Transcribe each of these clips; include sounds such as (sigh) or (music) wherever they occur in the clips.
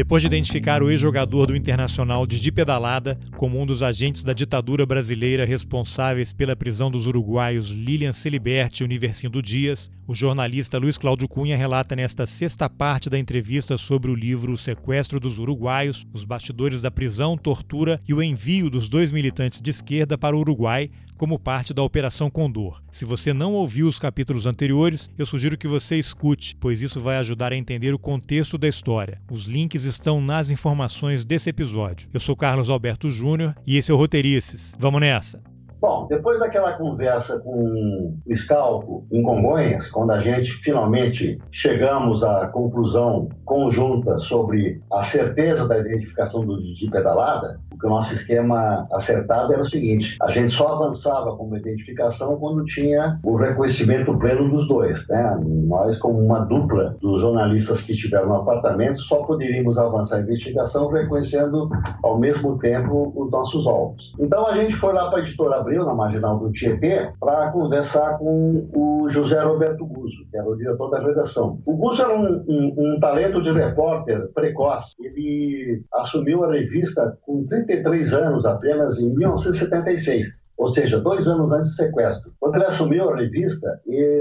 Depois de identificar o ex-jogador do Internacional de pedalada como um dos agentes da ditadura brasileira responsáveis pela prisão dos uruguaios Lilian Celiberti e Universindo Dias, o jornalista Luiz Cláudio Cunha relata nesta sexta parte da entrevista sobre o livro O Sequestro dos Uruguaios, os bastidores da prisão, tortura e o envio dos dois militantes de esquerda para o Uruguai como parte da Operação Condor. Se você não ouviu os capítulos anteriores, eu sugiro que você escute, pois isso vai ajudar a entender o contexto da história. Os links estão nas informações desse episódio. Eu sou Carlos Alberto Júnior e esse é o Roteirices. Vamos nessa! Bom, depois daquela conversa com o Scalpo em Congonhas, quando a gente finalmente chegamos à conclusão conjunta sobre a certeza da identificação do Didi Pedalada, que o nosso esquema acertado era o seguinte: a gente só avançava com uma identificação quando tinha o reconhecimento pleno dos dois. Né? Nós, como uma dupla dos jornalistas que estiveram no apartamento, só poderíamos avançar a investigação reconhecendo ao mesmo tempo os nossos alvos. Então a gente foi lá para a editora Abril, na marginal do Tietê, para conversar com o José Roberto Guzzo, que era o diretor da redação. O Guzzo era um, um, um talento de repórter precoce. Ele assumiu a revista com 30 33 anos apenas em 1976 ou seja, dois anos antes do sequestro. Quando ele assumiu a revista,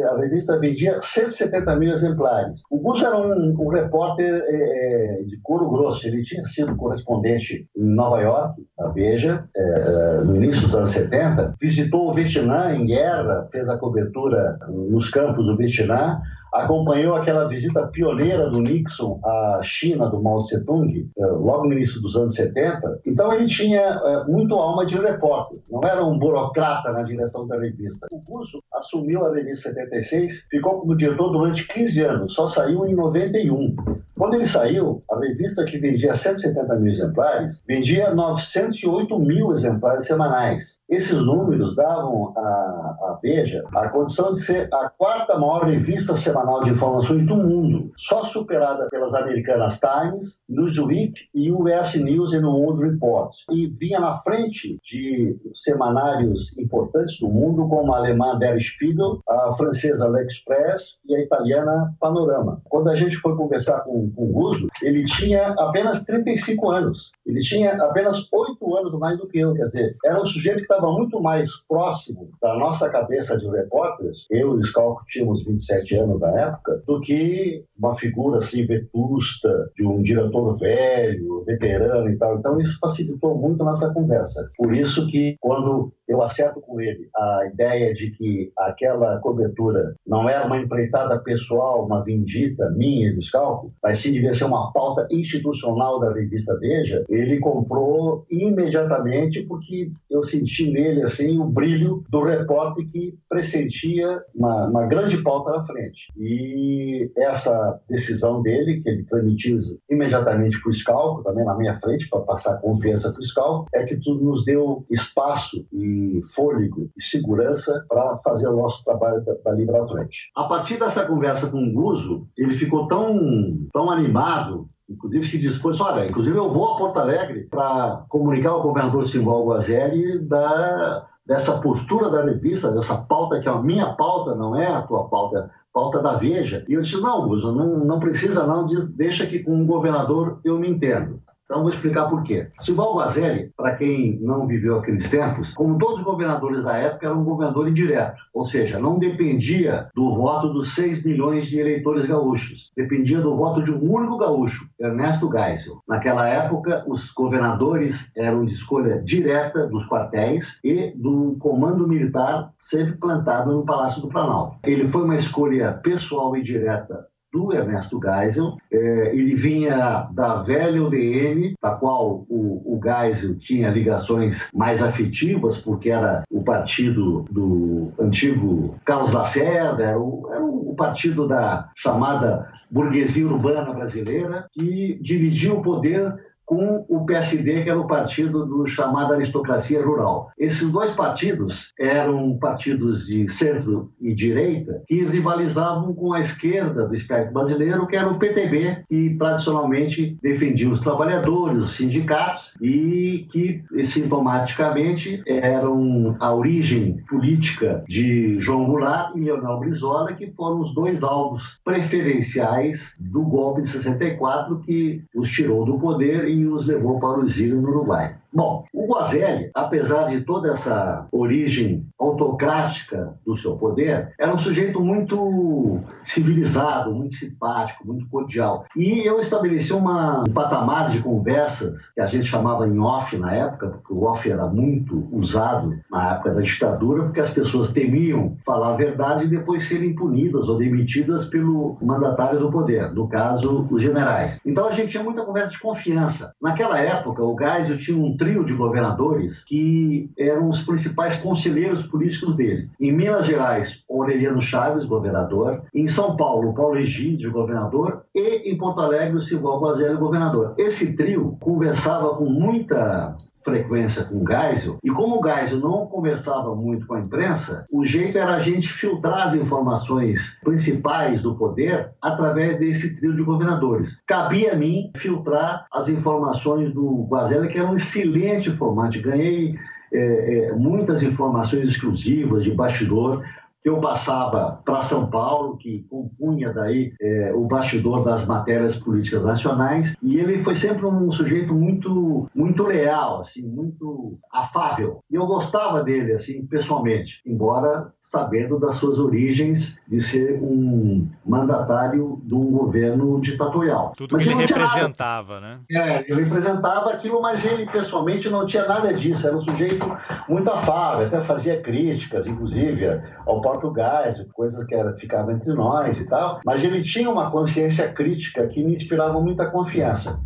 a revista vendia 170 mil exemplares. O Gus era um, um repórter é, de couro grosso, ele tinha sido correspondente em Nova York, na Veja, é, no início dos anos 70, visitou o Vietnã em guerra, fez a cobertura nos campos do Vietnã, acompanhou aquela visita pioneira do Nixon à China, do Mao Tse-tung, eh, logo no início dos anos 70. Então ele tinha eh, muito alma de repórter, não era um burocrata na direção da revista. O curso assumiu a revista 76, ficou como diretor durante 15 anos, só saiu em 91. Quando ele saiu, a revista que vendia 170 mil exemplares vendia 908 mil exemplares semanais. Esses números davam à, Veja a condição de ser a quarta maior revista semanal de informações do mundo, só superada pelas americanas Times, Newsweek e US News and World Report. E vinha na frente de semanários importantes do mundo, como a alemã Der Spiegel, a francesa L'Express e a italiana Panorama. Quando a gente foi conversar com, com o Guzzo, ele tinha apenas 35 anos. Ele tinha apenas 8 anos mais do que eu, quer dizer, era um sujeito que estava muito mais próximo da nossa cabeça de repórteres, eu e o Scalco tínhamos 27 anos época, do que uma figura assim vetusta, de um diretor velho, veterano e tal. Então isso facilitou muito nossa conversa. Por isso que quando eu acerto com ele a ideia de que aquela cobertura não era uma empreitada pessoal, uma vindita minha do Scalco, mas sim devia ser uma pauta institucional da revista Veja, ele comprou imediatamente porque eu senti nele assim o brilho do repórter que pressentia uma, uma grande pauta na frente. E essa decisão dele, que ele transmitiu imediatamente para o Scalco, também na minha frente, para passar confiança para o Scalco, é que tudo nos deu espaço e fôlego e segurança para fazer o nosso trabalho dali para frente. A partir dessa conversa com o Guzo, ele ficou tão, tão animado inclusive se dispôs, olha, inclusive eu vou a Porto Alegre para comunicar ao governador Simval Guazelli da, dessa postura da revista, dessa pauta que é a minha pauta, não é a tua pauta, pauta da Veja. E eu disse, não, Guzo, não, não precisa não, diz, deixa que com o governador eu me entendo. Então, vou explicar por quê. Silval Guazelli, para quem não viveu aqueles tempos, como todos os governadores da época, era um governador indireto, ou seja, não dependia do voto dos 6 milhões de eleitores gaúchos, dependia do voto de um único gaúcho, Ernesto Geisel. Naquela época, os governadores eram de escolha direta dos quartéis e do comando militar sempre plantado no Palácio do Planalto. Ele foi uma escolha pessoal e direta do Ernesto Geisel. É, ele vinha da velha UDN, da qual o, o Geisel tinha ligações mais afetivas, porque era o, partido do antigo Carlos Lacerda, era o, era o partido da chamada burguesia urbana brasileira, que dividia o poder com o PSD, que era o partido do chamado aristocracia rural. Esses dois partidos eram partidos de centro e direita que rivalizavam com a esquerda do espectro brasileiro, que era o PTB, que tradicionalmente defendia os trabalhadores, os sindicatos e que sintomaticamente eram a origem política de João Goulart e Leonel Brizola, que foram os dois alvos preferenciais do golpe de 64 que os tirou do poder e os levou para o exílio no Uruguai. Bom, o Guazelli, apesar de toda essa origem autocrática do seu poder, era um sujeito muito civilizado, muito simpático, muito cordial. E eu estabeleci uma, um patamar de conversas que a gente chamava em off na época, porque o off era muito usado na época da ditadura, porque as pessoas temiam falar a verdade e depois serem punidas ou demitidas pelo mandatário do poder, no caso, os generais. Então a gente tinha muita conversa de confiança. Naquela época, o Geisel tinha um trio de governadores que eram os principais conselheiros políticos dele. Em Minas Gerais, Aureliano Chaves, governador. Em São Paulo, Paulo Egídio, governador. E em Porto Alegre, o Silvio Guazelli, governador. Esse trio conversava com muita frequência com o Geisel, e como o Geisel não conversava muito com a imprensa, o jeito era a gente filtrar as informações principais do poder através desse trio de governadores. Cabia a mim filtrar as informações do Guazelli, que era um excelente informante. Ganhei é, é, muitas informações exclusivas de bastidor que eu passava para São Paulo, que compunha daí é, o bastidor das matérias políticas nacionais, e ele foi sempre um sujeito muito muito leal, assim, muito afável. E eu gostava dele assim pessoalmente, embora sabendo das suas origens de ser um mandatário de um governo ditatorial. Tudo mas que ele representava, né? É, ele representava aquilo, mas ele pessoalmente não tinha nada disso. Era um sujeito muito afável, até fazia críticas, inclusive ao Português, coisas que era, ficavam entre nós e tal, mas ele tinha uma consciência crítica que me inspirava muita confiança.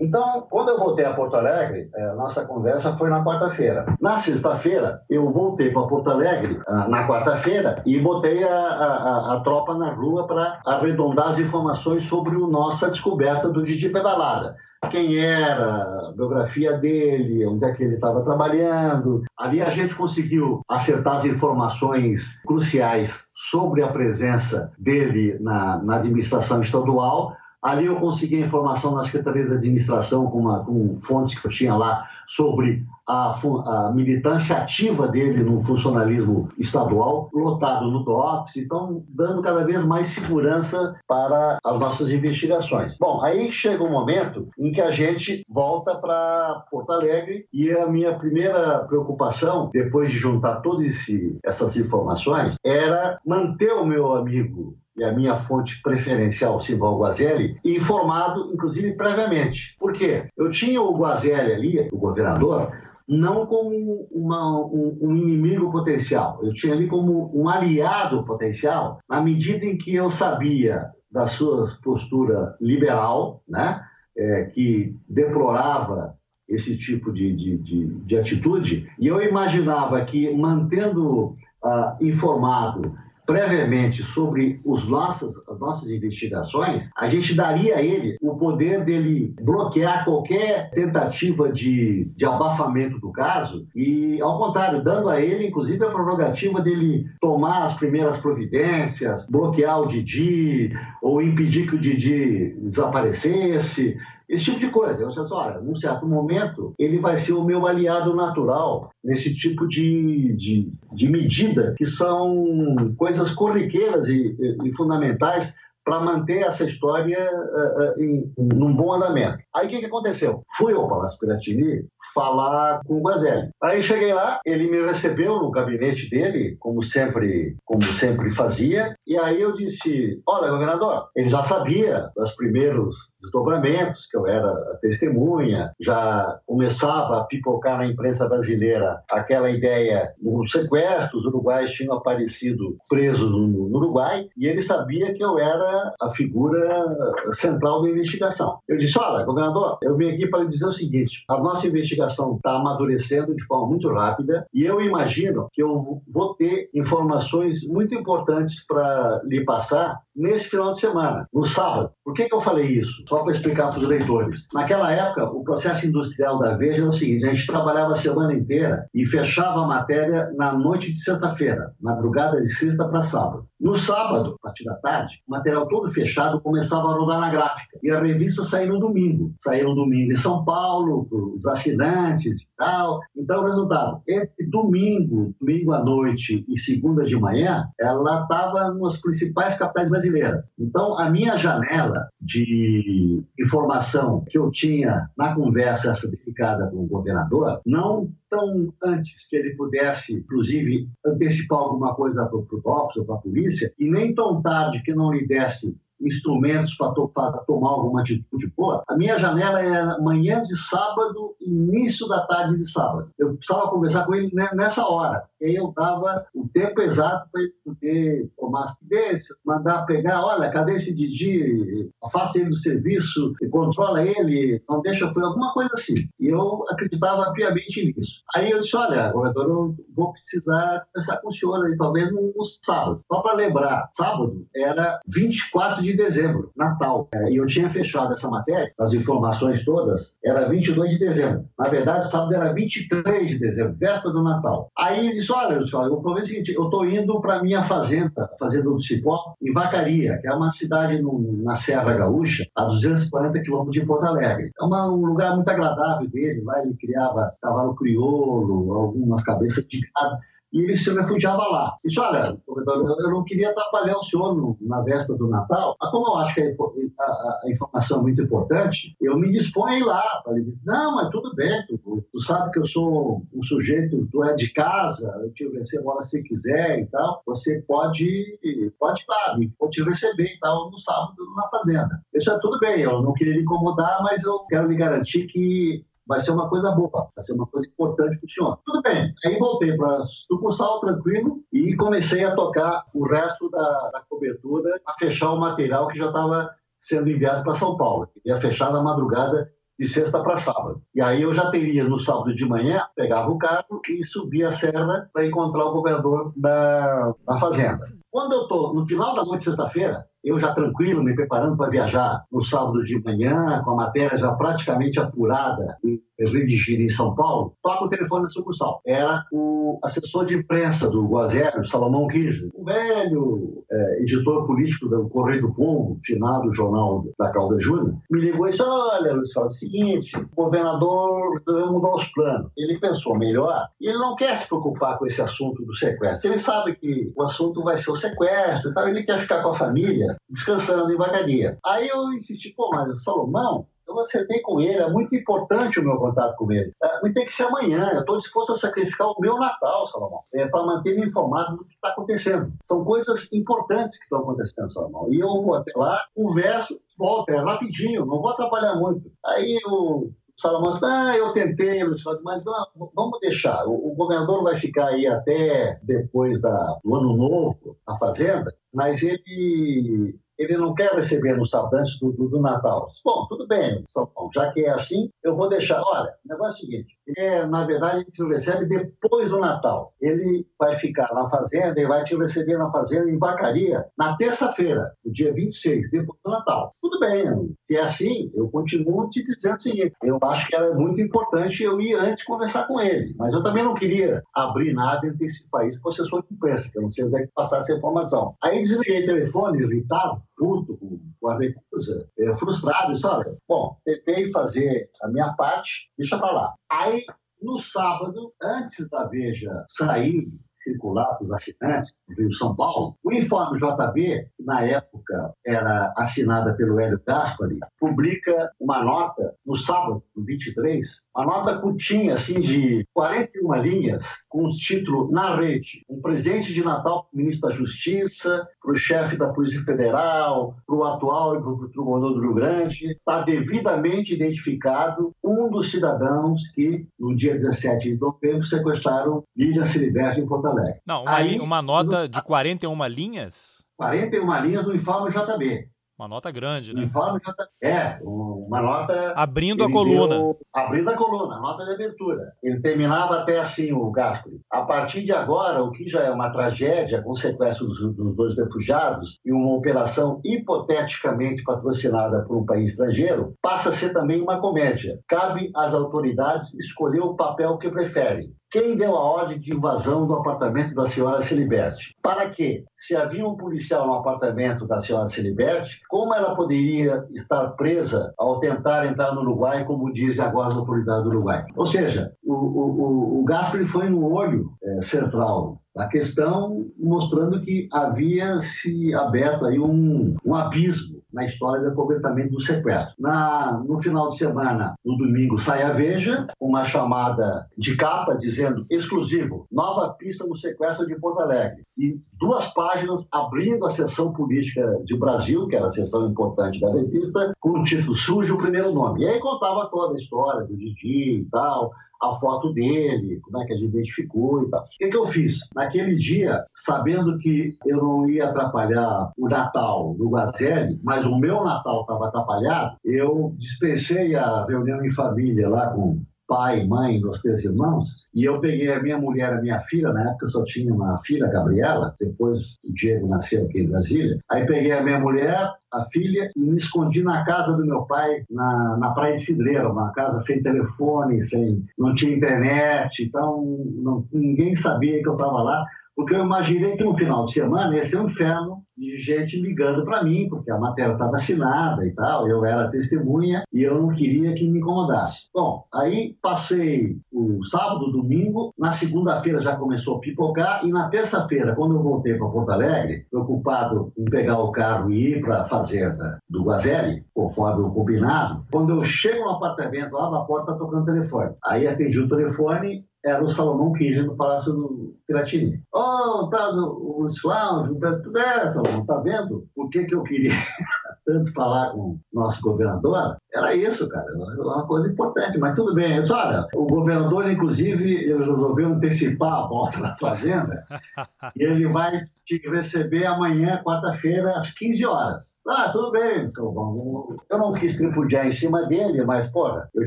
Então, quando eu voltei a Porto Alegre, a é, nossa conversa foi na quarta-feira. Na sexta-feira, eu voltei para Porto Alegre ah, na quarta-feira e botei a, a, a, tropa na rua para arredondar as informações sobre a nossa descoberta do Didi Pedalada quem era, biografia dele, onde é que ele estava trabalhando. Ali a gente conseguiu acertar as informações cruciais sobre a presença dele na, na administração estadual. Ali eu consegui a informação na Secretaria de Administração com, uma, com fontes que eu tinha lá sobre a, a, militância ativa dele no funcionalismo estadual, lotado no DOPS, então dando cada vez mais segurança para as nossas investigações. Bom, aí chega um momento em que a gente volta para Porto Alegre e a minha primeira preocupação, depois de juntar todas essas informações, era manter o meu amigo e a minha fonte preferencial, Simval Guazelli, informado, inclusive, previamente. Por quê? Eu tinha o Guazelli ali, o governador, não como uma, um, um, inimigo potencial. Eu tinha ali como um aliado potencial, na medida em que eu sabia da sua postura liberal, né, é, que deplorava esse tipo de, de, de, de, atitude, e eu imaginava que, mantendo uh, informado previamente sobre os nossos, as nossas investigações, a gente daria a ele o poder dele bloquear qualquer tentativa de, de abafamento do caso e, ao contrário, dando a ele, inclusive, a prerrogativa dele tomar as primeiras providências, bloquear o Didi ou impedir que o Didi desaparecesse, esse tipo de coisa. Eu disse olha, num certo momento, ele vai ser o meu aliado natural nesse tipo de, de, de medida, que são coisas corriqueiras e, e, e fundamentais para manter essa história uh, uh, em, num bom andamento. Aí o que, que aconteceu? Fui ao Palácio Piratini falar com o Guazelli. Aí cheguei lá, ele me recebeu no gabinete dele, como sempre, como sempre fazia, e aí eu disse: Olha, governador, ele já sabia dos primeiros desdobramentos, que eu era testemunha, já começava a pipocar na imprensa brasileira aquela ideia do sequestro, os uruguaios tinham aparecido presos no, Uruguai, e ele sabia que eu era a figura central da investigação. Eu disse: Olha, governador, eu vim aqui para lhe dizer o seguinte: a nossa investigação está amadurecendo de forma muito rápida e eu imagino que eu vou ter informações muito importantes para lhe passar nesse final de semana, no sábado. Por que, que eu falei isso? Só para explicar para os leitores. Naquela época, o processo industrial da Veja era o seguinte: a gente trabalhava a semana inteira e fechava a matéria na noite de sexta-feira, madrugada de sexta para sábado. No sábado, a partir da tarde, o material todo fechado começava a rodar na gráfica. E a revista saiu no domingo. Saiu no domingo em São Paulo, os assinantes e tal. Então, o resultado, entre domingo, domingo à noite e segunda de manhã, ela estava nas principais capitais brasileiras. Então, a minha janela de informação que eu tinha na conversa essa delicada com o governador, não tão antes que ele pudesse, inclusive, antecipar alguma coisa para o DOPS ou para a polícia, e nem tão tarde que não lhe desse instrumentos para to tomar alguma atitude boa, a minha janela era manhã de sábado, início da tarde de sábado. Eu precisava conversar com ele nessa hora. Eu dava o tempo exato para ele poder tomar as providências, mandar pegar, olha, cadê esse Didi? Faça ele do serviço, controla ele, não deixa foi alguma coisa assim. E eu acreditava piamente nisso. Aí eu disse, olha, governador, eu vou precisar conversar com o senhor aí, talvez no, no sábado. Só para lembrar, sábado era 24 de de dezembro, Natal. É, e eu tinha fechado essa matéria, as informações todas, era 22 de dezembro. Na verdade, sábado era 23 de dezembro, véspera do Natal. Aí ele disse: Olha, eu o problema é o seguinte: eu estou indo para minha fazenda, fazenda do Cipó, em Vacaria, que é uma cidade no, na Serra Gaúcha, a 240 quilômetros de Porto Alegre. É uma, um lugar muito agradável dele. Lá ele criava cavalo crioulo, algumas cabeças de gado e ele se refugiava lá. Disse, olha, eu não queria atrapalhar o senhor na véspera do Natal, mas como eu acho que a, a, a informação é muito importante, eu me disponho a ir lá. Ele disse, não, mas tudo bem, tu, tu, sabe que eu sou um sujeito, tu é de casa, eu te recebo a se quiser e tal, você pode, pode ir lá, vou te receber e tal no sábado na fazenda. Isso é tudo bem, eu não queria lhe incomodar, mas eu quero lhe garantir que vai ser uma coisa boa, vai ser uma coisa importante para o senhor. Tudo bem. Aí voltei para sucursal tranquilo e comecei a tocar o resto da, da cobertura, a fechar o material que já estava sendo enviado para São Paulo. Ia fechar na madrugada de sexta para sábado. E aí eu já teria no sábado de manhã, pegava o carro e subia a serra para encontrar o governador da, da fazenda. Quando eu estou no final da noite de sexta-feira, eu já tranquilo, me preparando para viajar no sábado de manhã, com a matéria já praticamente apurada e redigida em São Paulo, toca o telefone da sucursal. Era o assessor de imprensa do Guazério, Salomão Rijo, o velho é, editor político do Correio do Povo, finado jornal da Calda Júnior, me ligou e disse, olha, Luiz, fala o seguinte, o governador resolveu mudar os planos. Ele pensou melhor e ele não quer se preocupar com esse assunto do sequestro. Ele sabe que o assunto vai ser o sequestro e tal, ele quer ficar com a família descansando em vagaria. Aí eu insisti, pô, mas o Salomão, eu acertei com ele, é muito importante o meu contato com ele. É, tem que ser amanhã, eu estou disposto a sacrificar o meu Natal, Salomão, é, para manter-me informado do que está acontecendo. São coisas importantes que estão acontecendo, Salomão. E eu vou até lá, converso, volto, é rapidinho, não vou atrapalhar muito. Aí o Salomão disse, ah, eu tentei, mas não, vamos deixar. O, o, governador vai ficar aí até depois da, do ano novo, na fazenda, mas ele ele não quer receber no sábado antes do, do, do, Natal. Bom, tudo bem, São Paulo, já que é assim, eu vou deixar. Olha, o negócio é o seguinte: é, na verdade, ele te recebe depois do Natal. Ele vai ficar na fazenda e vai te receber na fazenda em Vacaria na terça-feira, no dia 26, depois do Natal. Tudo bem, se é assim, eu continuo te dizendo o seguinte: eu acho que era muito importante eu ir antes conversar com ele, mas eu também não queria abrir nada entre esse país com assessor de imprensa, que eu não sei onde é que passar essa informação. Aí desliguei o telefone, irritado, puto com a recusa, é, frustrado, disse, olha, bom, tentei fazer a minha parte, deixa para lá. Aí, no sábado, antes da Veja sair circular para os assinantes do Rio São Paulo, o informe JB, que na época era assinada pelo Hélio Gaspari, publica uma nota no sábado, no 23, uma nota curtinha, assim, de 41 linhas, com o título Na Rede, um presente de Natal para o ministro da Justiça, para o chefe da Polícia Federal, para o atual e para o futuro governador do Rio Grande, está devidamente identificado um dos cidadãos que, no dia 17 de novembro, sequestraram Lilian Silvestre em Porto Alegre. Não, uma, Aí, uma nota de 41 linhas? 41 linhas no informe JB. Uma nota grande, né? Informe JB. É, uma nota. Abrindo a coluna. Deu, abrindo a coluna, nota de abertura. Ele terminava até assim, o Gaspari. A partir de agora, o que já é uma tragédia, com sequestro dos, dos dois refugiados e uma operação hipoteticamente patrocinada por um país estrangeiro, passa a ser também uma comédia. Cabe às autoridades escolher o papel que preferem quem deu a ordem de invasão do apartamento da senhora Celiberte? Para quê? Se havia um policial no apartamento da senhora Celiberte, como ela poderia estar presa ao tentar entrar no Uruguai, como dizem agora as autoridades do Uruguai? Ou seja, o, o, o Gaspari foi no olho é, central a questão mostrando que havia se aberto aí um, um abismo na história do acobertamento do sequestro. Na, no final de semana, no domingo, sai a Veja, uma chamada de capa dizendo exclusivo, nova pista no sequestro de Porto Alegre. E duas páginas abrindo a seção política de Brasil, que era a seção importante da revista, com o título Sujo o primeiro nome. E aí contava toda a história do Didi e tal, a foto dele, como é que a gente identificou e tal. O que, que eu fiz? Naquele dia, sabendo que eu não ia atrapalhar o Natal do Gazelli, mas o meu Natal estava atrapalhado, eu dispensei a reunião em família lá com pai, mãe, meus três irmãos, e eu peguei a minha mulher, a minha filha, na época eu só tinha uma filha, Gabriela, depois o Diego nasceu aqui em Brasília, aí peguei a minha mulher, a filha, e me escondi na casa do meu pai, na, na Praia de Cidreira, uma casa sem telefone, sem, não tinha internet, então não, ninguém sabia que eu estava lá, porque eu imaginei que no final de semana ia ser um inferno de gente ligando para mim, porque a matéria estava assinada e tal, eu era testemunha e eu não queria que me incomodasse. Bom, aí passei o sábado, domingo, na segunda-feira já começou a pipocar e na terça-feira, quando eu voltei para Porto Alegre, preocupado em pegar o carro e ir para a fazenda do Guazelli, conforme o combinado, quando eu chego no apartamento, abro a porta, tá tocando telefone. Aí atendi o telefone, era o Salomão Kirja do Palácio do Piratini. Oh, tá, os Flávio, tá, é, Salomão, tá vendo? Por que que eu queria (laughs) tanto falar com o nosso governador? Era isso, cara, uma coisa importante, mas tudo bem. Disse, olha, o governador, inclusive, ele resolveu antecipar a volta da Fazenda (laughs) e ele vai te receber amanhã, quarta-feira, às 15 horas. Ah, tudo bem, Salvão. Eu não quis tripudiar em cima dele, mas, porra, eu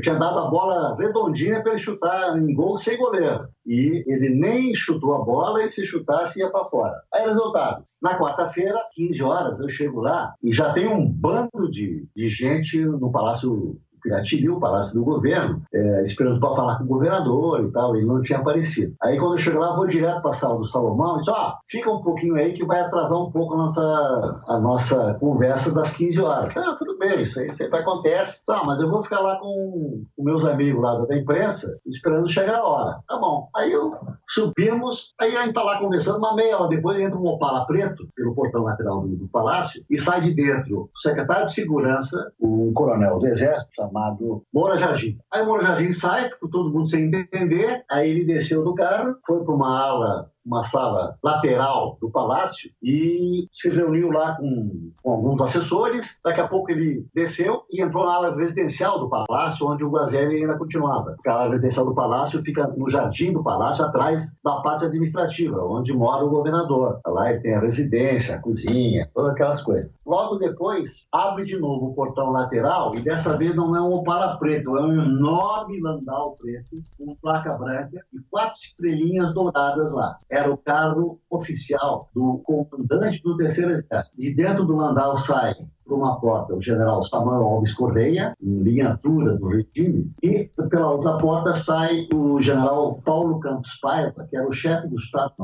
tinha dado a bola redondinha para ele chutar em gol sem goleiro. E ele nem chutou a bola e se chutasse ia para fora. Aí, resultado, na quarta-feira, 15 horas, eu chego lá e já tem um bando de, de gente no Palácio Piratini, o Palácio do Governo, é, esperando para falar com o governador e tal, ele não tinha aparecido. Aí quando eu chego lá, vou direto para a sala do Salomão e disse, ó, oh, fica um pouquinho aí que vai atrasar um pouco a nossa, a nossa conversa das 15 horas. Ah, tudo bem, isso aí sempre acontece. Ah, mas eu vou ficar lá com, com meus amigos lá da imprensa, esperando chegar a hora. Tá bom. Aí eu subimos, aí a gente tá lá conversando, uma meia hora depois entra um Opala preto pelo portão lateral do, do palácio e sai de dentro o secretário de segurança, um coronel do exército, chamado Moura Jardim. Aí o Moura Jardim sai, ficou todo mundo sem entender, aí ele desceu do carro, foi para uma ala uma sala lateral do palácio e se reuniu lá com, com, alguns assessores. Daqui a pouco ele desceu e entrou na ala residencial do palácio, onde o Guazelli ainda continuava. A ala residencial do palácio fica no jardim do palácio, atrás da parte administrativa, onde mora o governador. Lá ele tem a residência, a cozinha, todas aquelas coisas. Logo depois, abre de novo o portão lateral e dessa vez não é um opala preto, é um enorme landau preto com placa branca e quatro estrelinhas douradas lá era o cargo oficial do comandante do terceiro exército. De dentro do Landau sai por uma porta o general Samuel Alves Correia, em linha dura do regime, e pela outra porta sai o general Paulo Campos Paiva, que era o chefe do Estado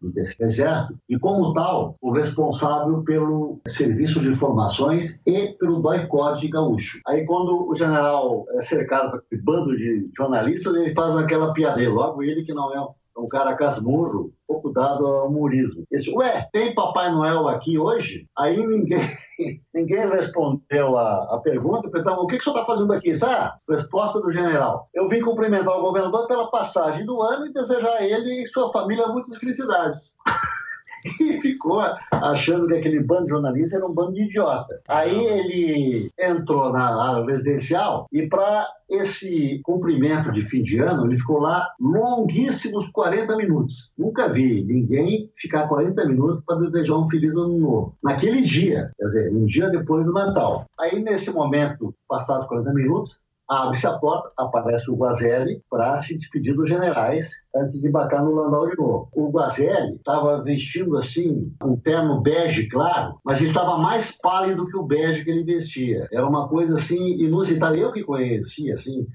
do terceiro exército, e como tal, o responsável pelo serviço de informações e pelo doicode gaúcho. Aí quando o general é cercado por um bando de jornalistas, ele faz aquela piada, logo ele que não é um cara casmurro, pouco dado ao humorismo. Disse, ué, tem Papai Noel aqui hoje? Aí ninguém, (laughs) ninguém respondeu a, a pergunta, perguntavam, o que, que o senhor está fazendo aqui? Ah, resposta do general. Eu vim cumprimentar o governador pela passagem do ano e desejar a ele e sua família muitas felicidades. (laughs) e ficou achando que aquele bando de jornalistas era um bando de idiota. Aí ele entrou na área residencial e para esse cumprimento de fim de ano, ele ficou lá longuíssimos 40 minutos. Nunca vi ninguém ficar 40 minutos para desejar um feliz ano novo. Naquele dia, quer dizer, um dia depois do Natal. Aí, nesse momento, passados 40 minutos, abre-se a porta, aparece o Guazelli para se despedir dos generais antes de embarcar no Landau de novo. O Guazelli estava vestindo assim um terno bege claro, mas ele estava mais pálido que o bege que ele vestia. Era uma coisa assim inusitada. Eu que conhecia assim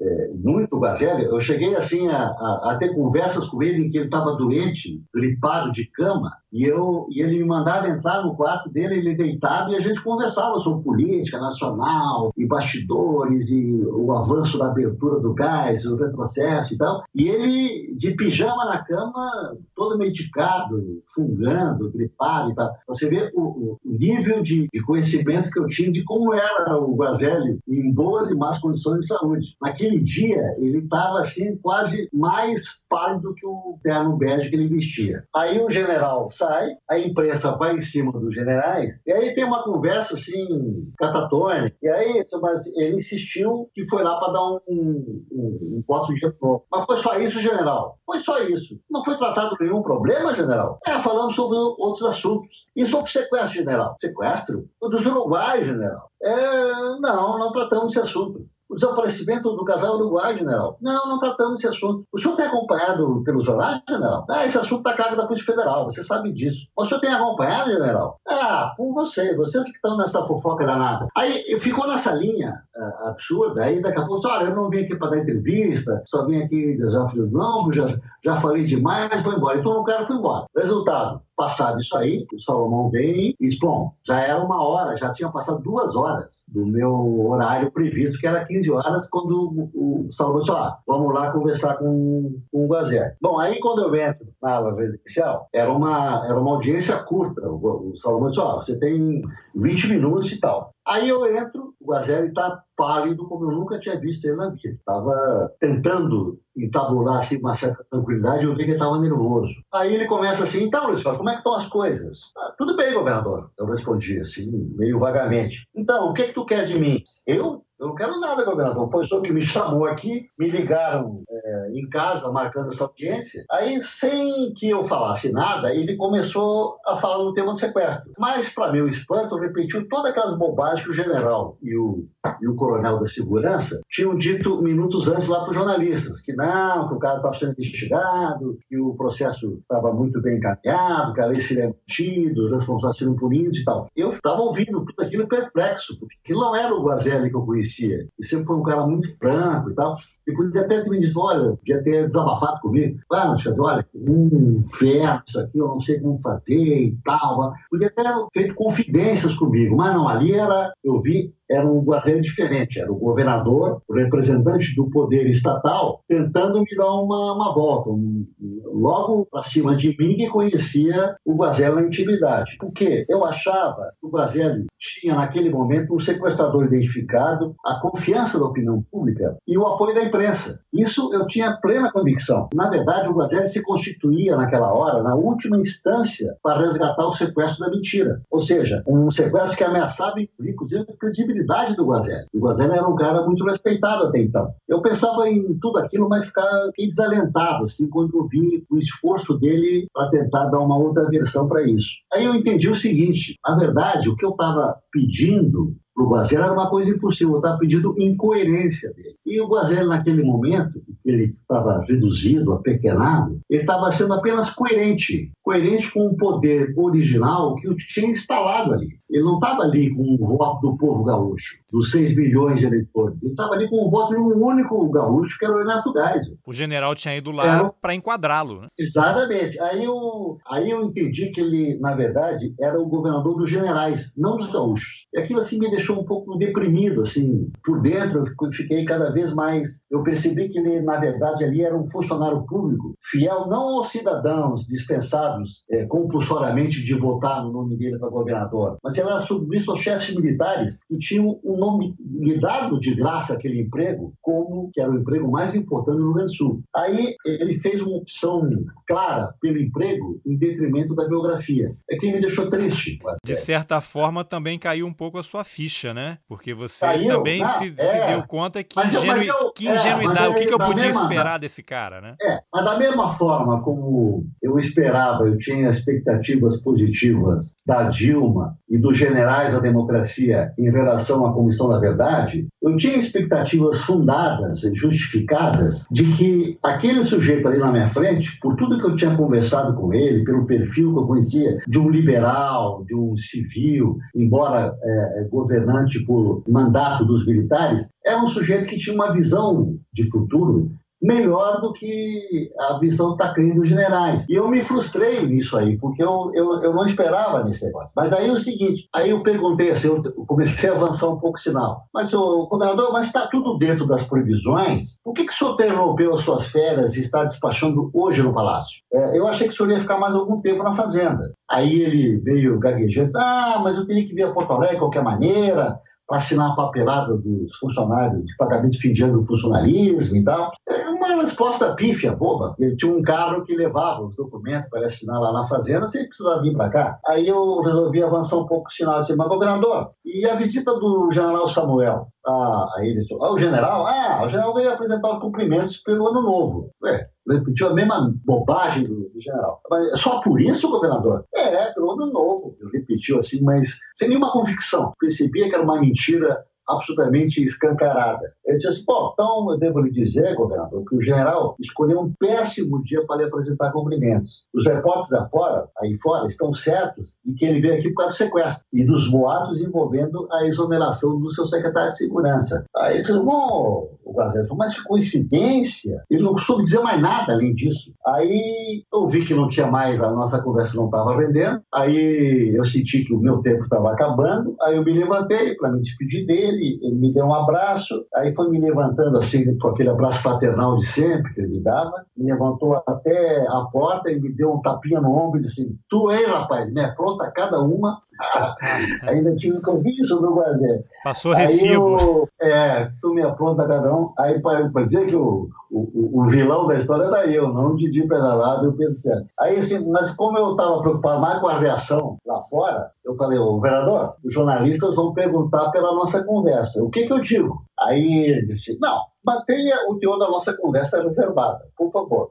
é, muito Guazelli, eu cheguei assim a, a, a, ter conversas com ele em que ele estava doente, gripado de cama, e, eu, e ele me mandava entrar no quarto dele, ele deitado, e a gente conversava sobre política nacional, e bastidores, e o avanço da abertura do gás, o retrocesso e tal. E ele, de pijama na cama, todo medicado, fungando, gripado e tal. Você vê o, o nível de, de, conhecimento que eu tinha de como era o Guazelli em boas e más condições de saúde. Naquele dia, ele estava assim, quase mais pálido que o terno bege que ele vestia. Aí o general sai, a imprensa vai em cima dos generais, e aí tem uma conversa assim, catatônica, e aí mas ele insistiu que foi lá para dar um, um, um, voto de retorno. Mas foi só isso, general? Foi só isso. Não foi tratado nenhum problema, general? É, falamos sobre outros assuntos. E sobre sequestro, general? Sequestro? O dos uruguaios, general? É, não, não tratamos esse assunto o desaparecimento do casal uruguai, general. Não, não tratamos esse assunto. O senhor tem acompanhado pelos jornais, general? Ah, esse assunto está cargo da Polícia Federal, você sabe disso. O senhor tem acompanhado, general? Ah, por você, vocês que estão nessa fofoca danada. Aí ficou nessa linha uh, absurda, aí daqui a pouco, olha, eu não vim aqui para dar entrevista, só vim aqui desafio de longo, já, já falei demais, vou embora. Então o cara foi embora. Resultado, Passado isso aí, o Salomão vem e diz: Bom, já era uma hora, já tinha passado duas horas do meu horário previsto, que era 15 horas, quando o, Salomão disse: ah, Vamos lá conversar com, com o Guazé. Bom, aí quando eu entro na ala residencial, era uma, era uma audiência curta. O, o Salomão disse: Ó, você tem 20 minutos e tal. Aí eu entro, o Guazelli está pálido como eu nunca tinha visto ele na vida. Estava tentando entabular assim, uma certa tranquilidade, eu vi que ele estava nervoso. Aí ele começa assim, então, Luiz, como é que estão as coisas? Ah, tudo bem, governador. Eu respondi assim, meio vagamente. Então, o que, é que tu quer de mim? Eu eu não quero nada, governador. Foi o que me (laughs) chamou aqui, me ligaram é, em casa, marcando essa audiência. Aí, sem que eu falasse nada, ele começou a falar no tema do sequestro. Mas, para meu espanto, repetiu todas aquelas bobagens que o general e o, e o coronel da segurança tinham dito minutos antes lá para os jornalistas, que não, que o cara estava sendo investigado, que o processo estava muito bem encaminhado, que a lei seria mantida, os responsáveis seriam punidos e tal. Eu estava ouvindo tudo aquilo perplexo, porque não era o Guazelli que eu conhecia conhecia. E sempre foi um cara muito franco e tal. E podia até me dizer, olha, podia ter desabafado comigo. Ah, Alexandre, olha, um inferno isso aqui, eu não sei como fazer e tal. Podia ter feito confidências comigo, mas não, ali era, eu vi era um Guazelli diferente, era o governador, o representante do poder estatal, tentando me dar uma, uma volta, um, logo acima de mim que conhecia o Guazelli na intimidade. Porque eu achava que o Guazelli tinha naquele momento um sequestrador identificado, a confiança da opinião pública e o apoio da imprensa. Isso eu tinha plena convicção. Na verdade, o Guazelli se constituía naquela hora, na última instância, para resgatar o sequestro da mentira. Ou seja, um sequestro que ameaçava, inclusive, a credibilidade credibilidade do Guazelli. O Guazelli era um cara muito respeitado até então. Eu pensava em tudo aquilo, mas fiquei desalentado, assim, quando eu vi o esforço dele para tentar dar uma outra versão para isso. Aí eu entendi o seguinte: na verdade, o que eu estava pedindo para o Guazelli era uma coisa impossível, eu estava pedindo incoerência dele. E o Guazelli, naquele momento, que ele estava reduzido, apequenado, ele estava sendo apenas coerente, coerente com o poder original que o tinha instalado ali. Ele não estava ali com o voto do povo gaúcho, dos 6 milhões de eleitores. Ele estava ali com o voto de um único gaúcho, que era o Ernesto Geisel. O general tinha ido lá para enquadrá-lo. Né? Exatamente. Aí eu, aí eu entendi que ele, na verdade, era o governador dos generais, não dos gaúchos. E aquilo assim me deixou deixou um pouco deprimido, assim. Por dentro, eu fiquei cada vez mais. Eu percebi que ele, na verdade, ali era um funcionário público, fiel não aos cidadãos dispensados é, compulsoriamente de votar no nome dele para governador, mas ele era submisso aos chefes militares que tinham um nome lhe dado de graça aquele emprego, como que era o emprego mais importante no Rio Grande do Sul. Aí ele fez uma opção clara pelo emprego em detrimento da biografia. É que me deixou triste. De certa forma, também caiu um pouco a sua ficha, né? Porque você caiu? também ah, se, é. se, deu conta que, mas, ingenu... mas eu, que é, ingenuidade, é, o que, que eu podia mesma, esperar desse cara, né? É, mas da mesma forma como eu esperava, eu tinha expectativas positivas da Dilma e dos generais da democracia em relação à Comissão da Verdade, eu tinha expectativas fundadas e justificadas de que aquele sujeito ali na minha frente, por tudo que eu tinha conversado com ele, pelo perfil que eu conhecia de um liberal, de um civil, embora é, é governante por mandato dos militares, era um sujeito que tinha uma visão de futuro melhor do que a visão tacanha dos generais. E eu me frustrei nisso aí, porque eu, eu, eu não esperava nesse negócio. Mas aí é o seguinte, aí eu perguntei assim, eu comecei a avançar um pouco o sinal. Mas, o governador, mas está tudo dentro das previsões? Por que, que o senhor interrompeu as suas férias e está despachando hoje no Palácio? É, eu achei que o senhor ia ficar mais algum tempo na Fazenda. Aí ele veio gaguejando, ah, mas eu teria que vir a Porto Alegre de qualquer maneira, para assinar a papelada dos funcionários, de pagamento de fim de ano do funcionalismo e tal. Uma resposta pífia, boba. Ele tinha um carro que levava os documentos para assinar lá na fazenda, sem precisar vir para cá. Aí eu resolvi avançar um pouco o sinal, disse, mas governador, e a visita do general Samuel? Ah, aí ele disse, ah, o general? Ah, o general veio apresentar os cumprimentos pelo ano novo. Ué, repetiu a mesma bobagem do, do, general. Mas é só por isso, governador? É, pelo ano novo. Ele repetiu assim, mas sem nenhuma convicção. Percebia que era uma mentira absolutamente escancarada. Ele disse assim, bom, então eu devo lhe dizer, governador, que o general escolheu um péssimo dia para lhe apresentar cumprimentos. Os repórteres afora, aí fora estão certos de que ele veio aqui por causa do sequestro e dos boatos envolvendo a exoneração do seu secretário de segurança. Aí ele disse, bom, o mas que coincidência, ele não soube dizer mais nada além disso. Aí eu vi que não tinha mais, a nossa conversa não estava rendendo, aí eu senti que o meu tempo estava acabando, aí eu me levantei para me despedir dele, ele me deu um abraço, aí foi me levantando assim, com aquele abraço fraternal de sempre que ele dava, me levantou até a porta e me deu um tapinha no ombro e disse tu aí, rapaz, me apronta cada uma, Ainda tive um compromisso no Guazé. Passou recibo. Eu, é, tu me apronta cada um. Aí parecia que o, o, o, vilão da história era eu, não o Didi Pedalado e o Pedro Certo. Aí, assim, mas como eu estava preocupado mais com a reação lá fora, eu falei, ô vereador, os jornalistas vão perguntar pela nossa conversa. O que que eu digo? Aí ele disse, não, mantenha o teor da nossa conversa reservada, por favor.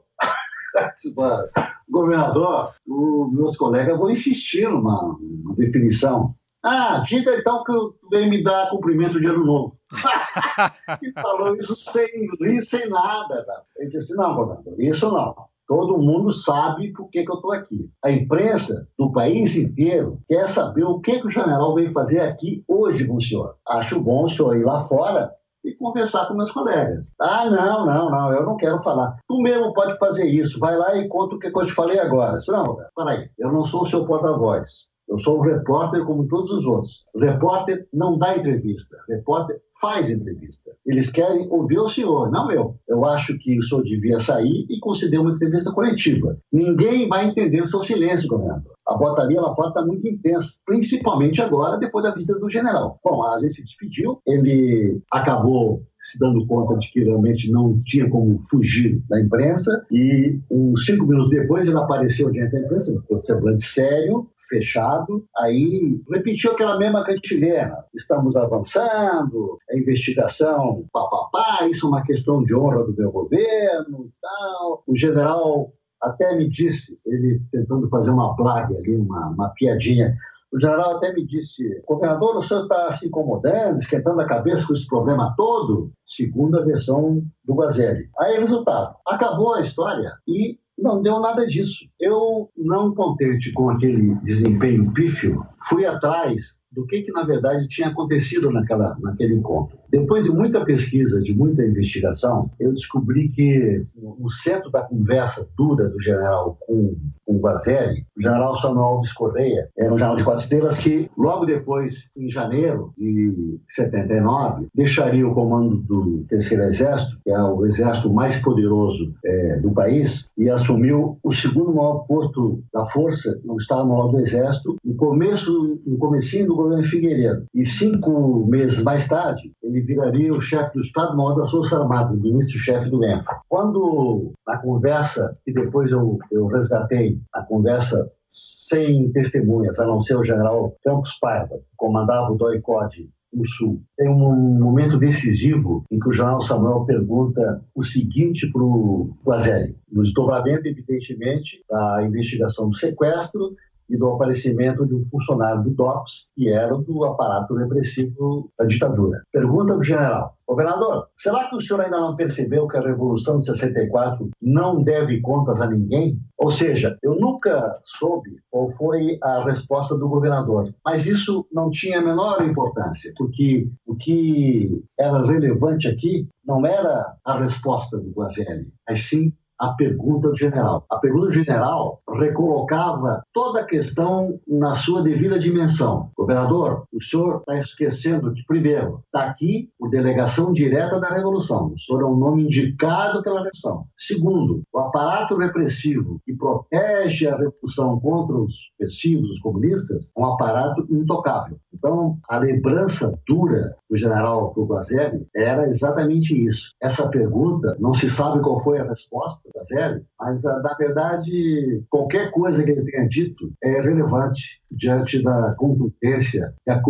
Governador, os meus colegas vão insistir numa, numa definição. Ah, diga então que venho me dar cumprimento de ano novo. (laughs) e falou isso sem rir, sem nada. Tá? Ele disse assim, não, governador, isso não. Todo mundo sabe por que, que eu estou aqui. A imprensa do país inteiro quer saber o que, que o general veio fazer aqui hoje com o senhor. Acho bom o senhor ir lá fora e conversar com meus colegas. Ah, não, não, não, eu não quero falar. Tu mesmo pode fazer isso, vai lá e conta o que eu te falei agora. Não, peraí, eu não sou o seu porta-voz. Eu sou um repórter como todos os outros. O repórter não dá entrevista, o repórter faz entrevista. Eles querem ouvir o senhor, não eu. Eu acho que o senhor devia sair e conceder uma entrevista coletiva. Ninguém vai entender o seu silêncio, governador. A botaria lá fora está muito intensa, principalmente agora, depois da visita do general. Bom, a gente se despediu, ele acabou se dando conta de que realmente não tinha como fugir da imprensa. E uns cinco minutos depois ele apareceu diante da imprensa, com semblante sério, fechado, aí repetiu aquela mesma cantilena, estamos avançando, a investigação, papapá, isso é uma questão de honra do meu governo e tal. O general até me disse, ele tentando fazer uma plaga ali, uma, uma piadinha, o general até me disse, governador, o senhor está se incomodando, esquentando a cabeça com esse problema todo? Segunda versão do Guazelli. Aí, resultado, acabou a história e não deu nada disso. Eu, não contente com aquele desempenho pífio, fui atrás do que, que na verdade tinha acontecido naquela, naquele encontro. Depois de muita pesquisa, de muita investigação, eu descobri que no centro da conversa dura do general com, com o Guazelli, o general Samuel Alves Correia, era um general de quatro estrelas que, logo depois, em janeiro de 79, deixaria o comando do Terceiro Exército, que é o exército mais poderoso é, do país, e assumiu o segundo maior posto da força, no Estado-Maior do Exército, no começo, no comecinho do governo Figueiredo. E cinco meses mais tarde, ele viraria o chefe do Estado-Maior das Forças Armadas, ministro-chefe do ENFA. Quando, na conversa, que depois eu, eu resgatei, a conversa sem testemunhas, a não ser o general Campos Paiva, que comandava o DOI-CODE no Sul. Tem um momento decisivo em que o general Samuel pergunta o seguinte para o Guazelli, no desdobramento, evidentemente, da investigação do sequestro e do aparecimento de um funcionário do DOPS, que era do aparato repressivo da ditadura. Pergunta do general: Governador, será que o senhor ainda não percebeu que a Revolução de 64 não deve contas a ninguém? Ou seja, eu nunca soube qual foi a resposta do governador, mas isso não tinha a menor importância, porque o que era relevante aqui não era a resposta do Guazelli, mas sim a pergunta do general. A pergunta do general recolocava toda a questão na sua devida dimensão. Governador, o senhor está esquecendo que, primeiro, está aqui o delegação direta da Revolução. O senhor é um nome indicado pela Revolução. Segundo, o aparato repressivo que protege a Revolução contra os repressivos, os comunistas, é um aparato intocável. Então, a lembrança dura do general Kubazelli era exatamente isso. Essa pergunta, não se sabe qual foi a resposta, da série, mas ah, na verdade qualquer coisa que ele tenha dito é relevante diante da contundência e a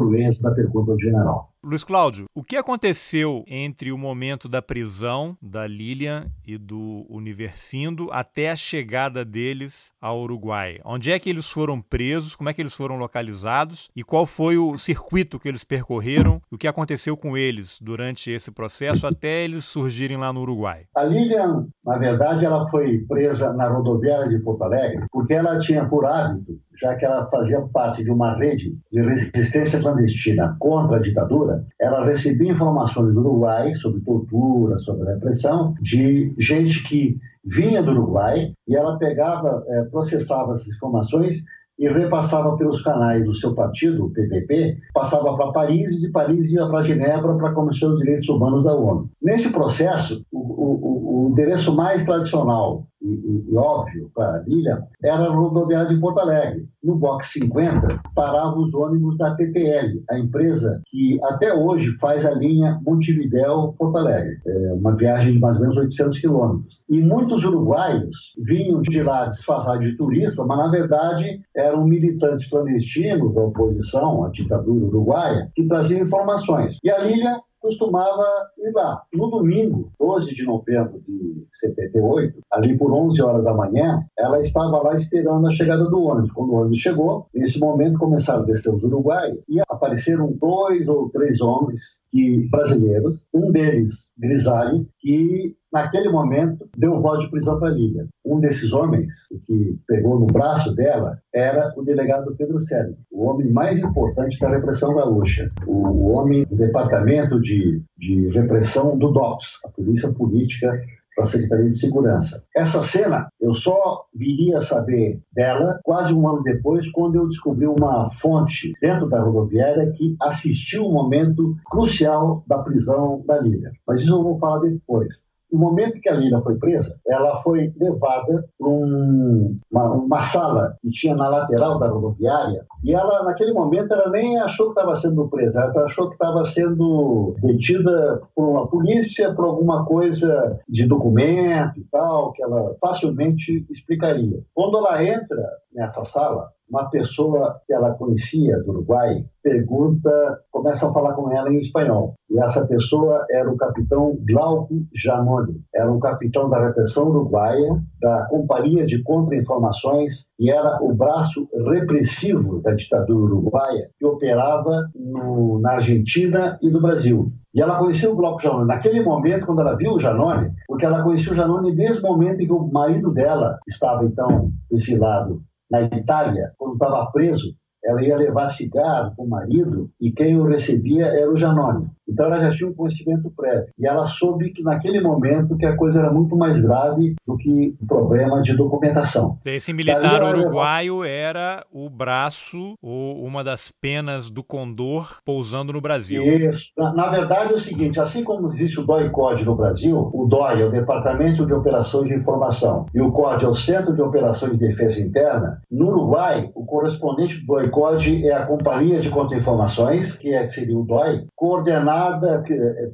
da pergunta do general. Luiz Cláudio, o que aconteceu entre o momento da prisão da Lilian e do Universindo até a chegada deles ao Uruguai? Onde é que eles foram presos? Como é que eles foram localizados? E qual foi o circuito que eles percorreram? O que aconteceu com eles durante esse processo até eles surgirem lá no Uruguai? A Lilian, na verdade, ela foi presa na rodoviária de Porto Alegre porque ela tinha por hábito já que ela fazia parte de uma rede de resistência clandestina contra a ditadura, ela recebia informações do Uruguai sobre tortura, sobre repressão, de gente que vinha do Uruguai e ela pegava, é, processava essas informações e repassava pelos canais do seu partido, o PVP, passava para Paris e de Paris ia para Genebra para a Comissão de Direitos Humanos da ONU. Nesse processo, o, o, o endereço mais tradicional e, e, óbvio para a ilha era a rodoviária de Porto Alegre. No box 50 paravam os ônibus da TTL, a empresa que até hoje faz a linha Montevidéu-Porto Alegre, é uma viagem de mais ou menos 800 quilômetros. E muitos uruguaios vinham de lá disfarçados de turista, mas na verdade eram militantes clandestinos da oposição à ditadura uruguaia que traziam informações. E a Lília costumava ir lá. No domingo, 12 de novembro de 78, ali por 11 horas da manhã, ela estava lá esperando a chegada do ônibus. Quando o ônibus chegou, nesse momento começaram a descer os uruguaios e apareceram dois ou três homens que, brasileiros, um deles grisalho, que naquele momento, deu voz de prisão para Lívia. Um desses homens, que pegou no braço dela, era o delegado Pedro Sérgio, o homem mais importante da repressão gaúcha, o homem do departamento de, de repressão do DOPS, a Polícia Política da Secretaria de Segurança. Essa cena eu só viria a saber dela quase um ano depois, quando eu descobri uma fonte dentro da rodoviária que assistiu o um momento crucial da prisão da Lília. Mas isso eu vou falar depois. No momento que a Lila foi presa, ela foi levada para um, uma, uma, sala que tinha na lateral da rodoviária e ela, naquele momento, ela nem achou que estava sendo presa, ela achou que estava sendo detida por uma polícia, por alguma coisa de documento e tal, que ela facilmente explicaria. Quando ela entra nessa sala, uma pessoa que ela conhecia do Uruguai pergunta, começa a falar com ela em espanhol. E essa pessoa era o capitão Glauco Janoni, era um capitão da repressão uruguaia, da Companhia de Contra-Informações, e era o braço repressivo da ditadura uruguaia, que operava no, na Argentina e no Brasil. E ela conheceu o Glauco Janoni. Naquele momento, quando ela viu o Janoni, porque ela conhecia o Janoni desde o momento em que o marido dela estava, então, exilado na Itália, quando estava preso, ela ia levar cigarro para o marido e quem o recebia era o Janone. Então ela já tinha um conhecimento prévio. E ela soube que naquele momento que a coisa era muito mais grave do que o problema de documentação. Esse militar uruguaio era o braço ou uma das penas do Condor pousando no Brasil. Isso. Na, na verdade é o seguinte, assim como existe o DOI-CODE no Brasil, o DOI é o Departamento de Operações de Informação e o CODE é o Centro de Operações de Defesa Interna, no Uruguai o correspondente do DOI-CODE é a Companhia de Contra-Informações, que é, seria o DOI, coordenado coordenada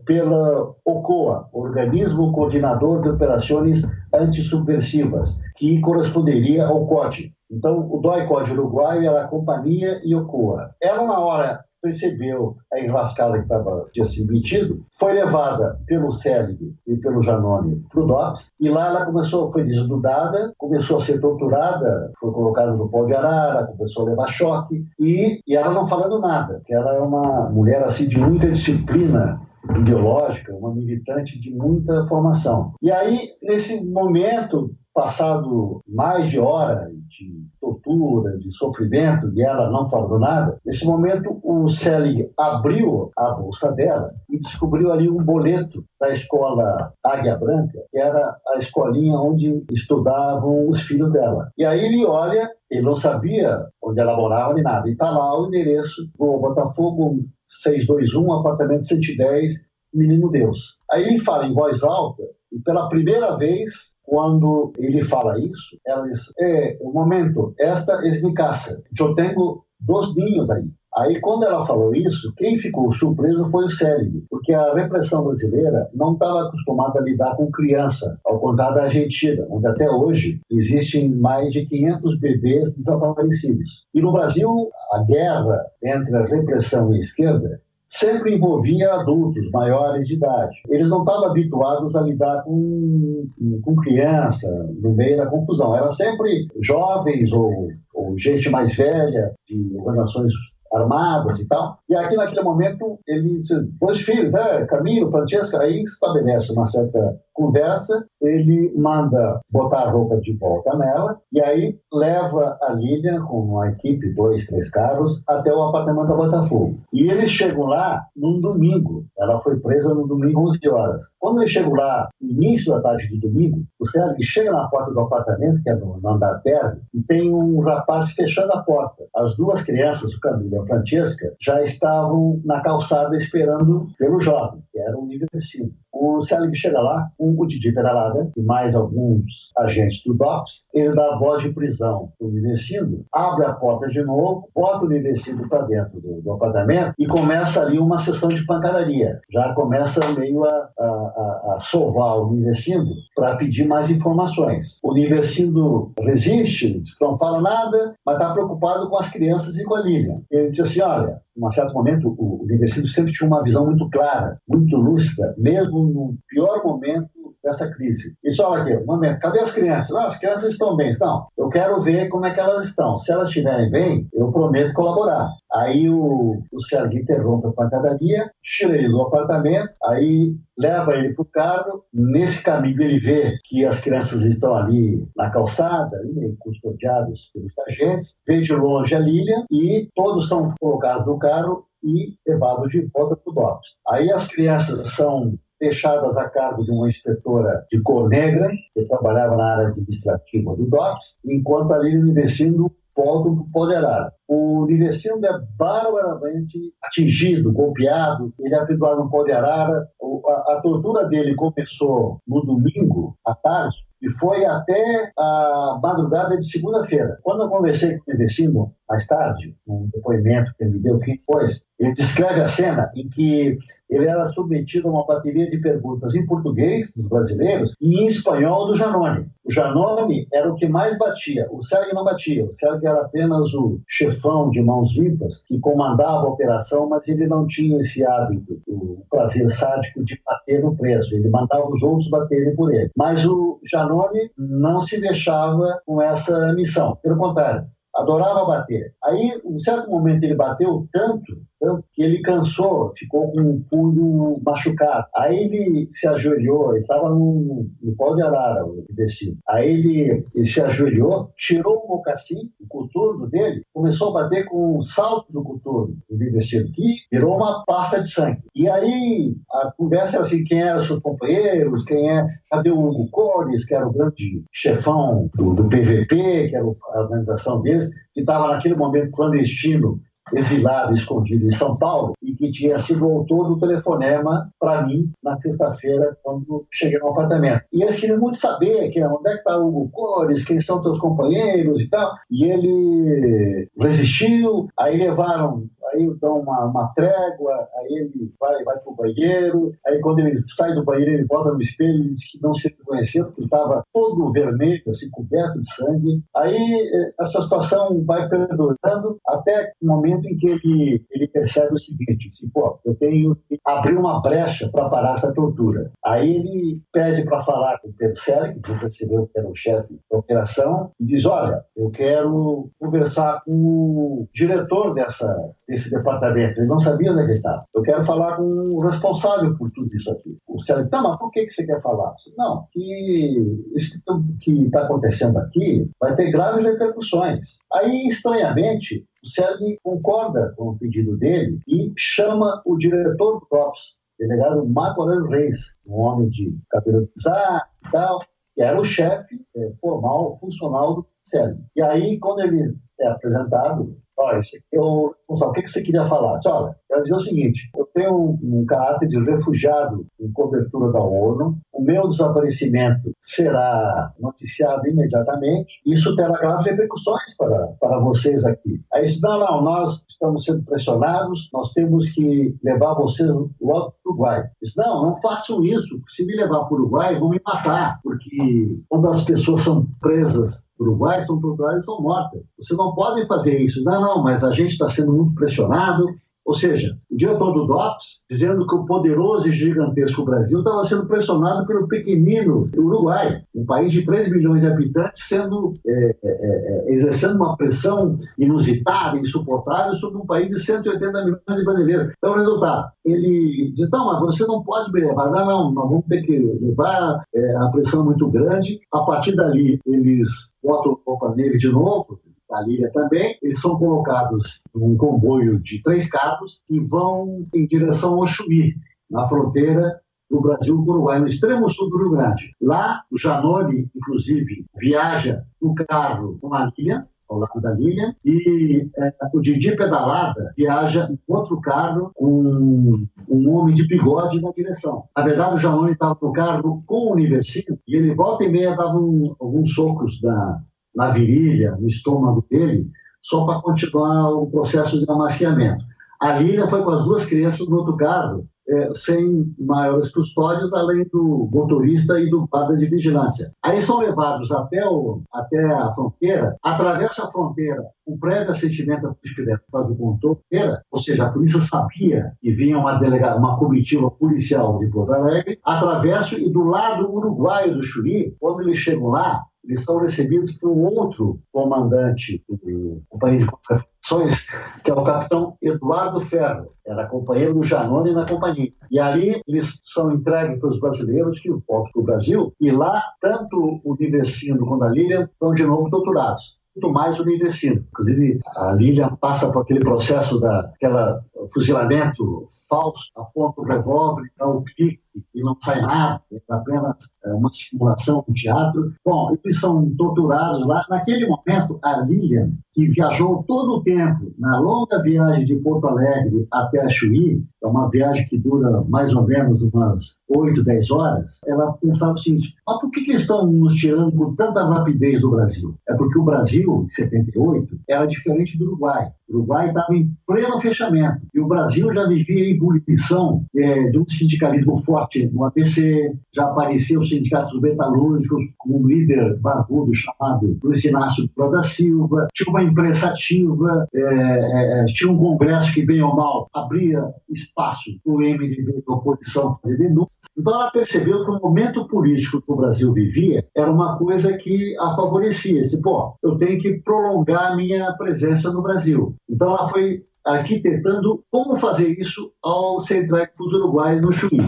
pela OCOA, Organismo Coordenador de Operações Antissubversivas, que corresponderia ao CODE. Então, o DOI-CODE uruguaio era a companhia e OCOA. Ela, na hora percebeu a enrascada que estava, tinha sido metido, foi levada pelo Célibe e pelo Janone para o DOPS, e lá ela começou, foi desnudada, começou a ser torturada, foi colocada no pau de arara, começou a levar choque, e, e ela não falando nada, que ela é uma mulher assim de muita disciplina, ideológica, uma militante de muita formação. E aí, nesse momento, passado mais de hora de tortura, de sofrimento, e ela não falou nada, nesse momento o Selig abriu a bolsa dela e descobriu ali um boleto da escola Águia Branca, que era a escolinha onde estudavam os filhos dela. E aí ele olha, ele não sabia onde ela morava nem nada, e está lá o endereço do Botafogo 621, apartamento 110, Menino Deus. Aí ele fala em voz alta, e pela primeira vez quando ele fala isso, ela diz, é, um momento, esta é minha casa, eu tenho dois ninhos aí. Aí, quando ela falou isso, quem ficou surpreso foi o Célibe, porque a repressão brasileira não estava acostumada a lidar com criança, ao contrário da Argentina, onde até hoje existem mais de 500 bebês desaparecidos. E no Brasil, a guerra entre a repressão e a esquerda sempre envolvia adultos maiores de idade. Eles não estavam habituados a lidar com, com criança no meio da confusão. Era sempre jovens ou, ou gente mais velha de organizações armadas e tal. E aqui naquele momento eles, dois filhos, é, Camilo, Francesca, aí estabelece uma certa conversa, ele manda botar a roupa de volta nela e aí leva a Lilian com uma equipe, dois, três carros, até o apartamento da Botafogo. E eles chegam lá num domingo. Ela foi presa no domingo, 11 horas. Quando eles chegam lá, início da tarde de domingo, o Sérgio chega na porta do apartamento, que é no, no andar térreo, e tem um rapaz fechando a porta. As duas crianças, o Camilo e a Francesca, já estavam na calçada esperando pelo jovem, que era um universitário. O Selig chega lá, com o Didi Pedalada e mais alguns agentes do DOPS, ele dá a voz de prisão para o Universindo, abre a porta de novo, bota o Universindo para dentro do, do, apartamento e começa ali uma sessão de pancadaria. Já começa meio a, a, a, a sovar o Universindo para pedir mais informações. O Universindo resiste, não fala nada, mas está preocupado com as crianças e com a Lilian. Ele diz assim, olha, um certo momento, o Universindo sempre tinha uma visão muito clara, muito lúcida, mesmo no pior momento dessa crise. E só aqui, um momento, cadê as crianças? Ah, as crianças estão bem. Não, eu quero ver como é que elas estão. Se elas estiverem bem, eu prometo colaborar. Aí o, o Sérgio interrompe a pancadaria, tira ele do apartamento, aí leva ele para o carro. Nesse caminho ele vê que as crianças estão ali na calçada, ali, custodiados pelos agentes, vê de longe a Lilian e todos são colocados no carro e levados de volta para o. Aí as crianças são deixadas a cargo de uma inspetora de cor negra, que trabalhava na área administrativa do DOPS, enquanto a Lilian investindo voltam para o Nivecindo é barbaramente atingido, golpeado, ele é apelidado no Poderara. A, a tortura dele começou no domingo à tarde, e foi até a madrugada de segunda-feira. Quando eu conversei com o Nivecindo mais tarde, um depoimento que ele me deu, que depois, ele descreve a cena em que ele era submetido a uma bateria de perguntas em português dos brasileiros e em espanhol do Janone. O Janone era o que mais batia, o Sérgio não batia, o Sérgio era apenas o chefão de mãos limpas que comandava a operação, mas ele não tinha esse hábito, o prazer sádico de bater no preso, ele mandava os outros baterem por ele. Mas o Janone não se deixava com essa missão, pelo contrário, adorava bater. Aí, um certo momento, ele bateu tanto tanto que ele cansou, ficou com o punho machucado. Aí ele se ajoelhou, ele estava no, no pau de arara, o destino. Aí ele, ele se ajoelhou, tirou o mocassim, o coturno dele, começou a bater com o salto do coturno do destino, que virou uma pasta de sangue. E aí a conversa era assim, quem eram seus companheiros, quem é, cadê o Hugo Cores, que era o grande chefão do, do PVP, que era a organização deles, que estava naquele momento clandestino exilado, escondido em São Paulo, e que tinha sido o autor do telefonema para mim na sexta-feira, quando cheguei no apartamento. E eles queriam muito saber que, onde é que está o Hugo Cores, quem são teus companheiros e tal. E ele resistiu, aí levaram aí dão uma, uma trégua, aí ele vai, vai para o banheiro, aí quando ele sai do banheiro, ele volta no espelho e diz que não se reconheceu, porque estava todo vermelho, assim, coberto de sangue. Aí eh, essa situação vai perdurando até o momento em que ele, ele percebe o seguinte, assim, pô, eu tenho que abrir uma brecha para parar essa tortura. Aí ele pede para falar com o Pedro Selig, que percebeu que era o chefe da operação, e diz, olha, eu quero conversar com o diretor dessa, desse departamento. Ele não sabia onde é estava. Eu quero falar com o responsável por tudo isso aqui. O Célio, tá, mas por que, que você quer falar? Não, que isso que está acontecendo aqui vai ter graves repercussões. Aí, estranhamente, o Célio concorda com o pedido dele e chama o diretor do COPS, delegado Marco Aurélio Reis, um homem de cabelo bizarro e tal, que era o chefe é, formal, funcional do Célio. E aí, quando ele é apresentado, Olha, eu, o que, que você queria falar? Olha, eu quero dizer o seguinte: eu tenho um, caráter de refugiado em cobertura da ONU, o meu desaparecimento será noticiado imediatamente, isso terá graves repercussões para, para vocês aqui. Aí disse: não, não, nós estamos sendo pressionados, nós temos que levar vocês logo para o Uruguai. Disse: não, não façam isso, se me levar para o Uruguai, vão me matar, porque quando as pessoas são presas Uruguai são torturadas e são mortas. Vocês não podem fazer isso. Não, não, mas a gente está sendo muito pressionado. Ou seja, o diretor do DOPS dizendo que o poderoso e gigantesco Brasil estava sendo pressionado pelo pequenino Uruguai, um país de 3 milhões de habitantes, sendo é, é, é, exercendo uma pressão inusitada, insuportável sobre um país de 180 milhões de brasileiros. Então, o resultado, ele diz, não, mas você não pode me levar. Não, não, nós vamos ter que levar, é, a pressão é muito grande. A partir dali, eles botam roupa nele de novo, da Líria também, eles são colocados num comboio de três carros e vão em direção ao Chuí, na fronteira do Brasil com o Uruguai, no extremo sul do Rio Grande. Lá, o Janone, inclusive, viaja no carro com a Lilian, ao lado da Lilian, e é, o Didi Pedalada viaja em outro carro com um homem de bigode na direção. Na verdade, o Janone estava no carro com o Universino e ele volta e meia dava um, alguns socos da, na virilha, no estômago dele, só para continuar o processo de amaciamento. A Lília foi com as duas crianças no outro carro, é, sem maiores custódios, além do motorista e do guarda de vigilância. Aí são levados até, o, até a fronteira, atravessa a fronteira com prévio assentimento da Polícia Federal do fronteira, ou seja, a polícia sabia que vinha uma, delegada, uma comitiva policial de Porto Alegre, atravessa e do lado uruguaio do Chuí, quando eles chegam lá, eles são recebidos por um outro comandante do Companhia de Contrafações, que é o capitão Eduardo Ferro, era companheiro do Janone na companhia. E ali eles são entregues para os brasileiros que voltam para o Brasil, e lá, tanto o Nivecino quanto a Lilian são de novo torturados muito mais o Nivecino. Inclusive, a Lilian passa por aquele processo daquela fuzilamento falso, aponta o revólver, dá o clique e não sai nada, é apenas é, uma simulação, um teatro. Bom, eles são torturados lá. Naquele momento, a Lilian, que viajou todo o tempo na longa viagem de Porto Alegre até Chuí, é uma viagem que dura mais ou menos umas 8, 10 horas, ela pensava o seguinte, mas por que, que estão nos tirando com tanta rapidez do Brasil? É porque o Brasil, em 78, era diferente do Uruguai. O Uruguai estava em pleno fechamento e o Brasil já vivia em ebulição é, de um sindicalismo forte no ABC, já apareciam os sindicatos metalúrgicos com um líder barbudo chamado Luiz Inácio Lula da Silva, tinha uma imprensa ativa, é, é, é, tinha um congresso que, bem ou mal, abria espaço para o MDB da oposição fazer denúncia. Então ela percebeu que o momento político que o Brasil vivia era uma coisa que a favorecia. Disse, pô, eu tenho que prolongar a minha presença no Brasil. Então ela foi arquitetando como fazer isso ao ser entregue para os uruguaios no Chuí.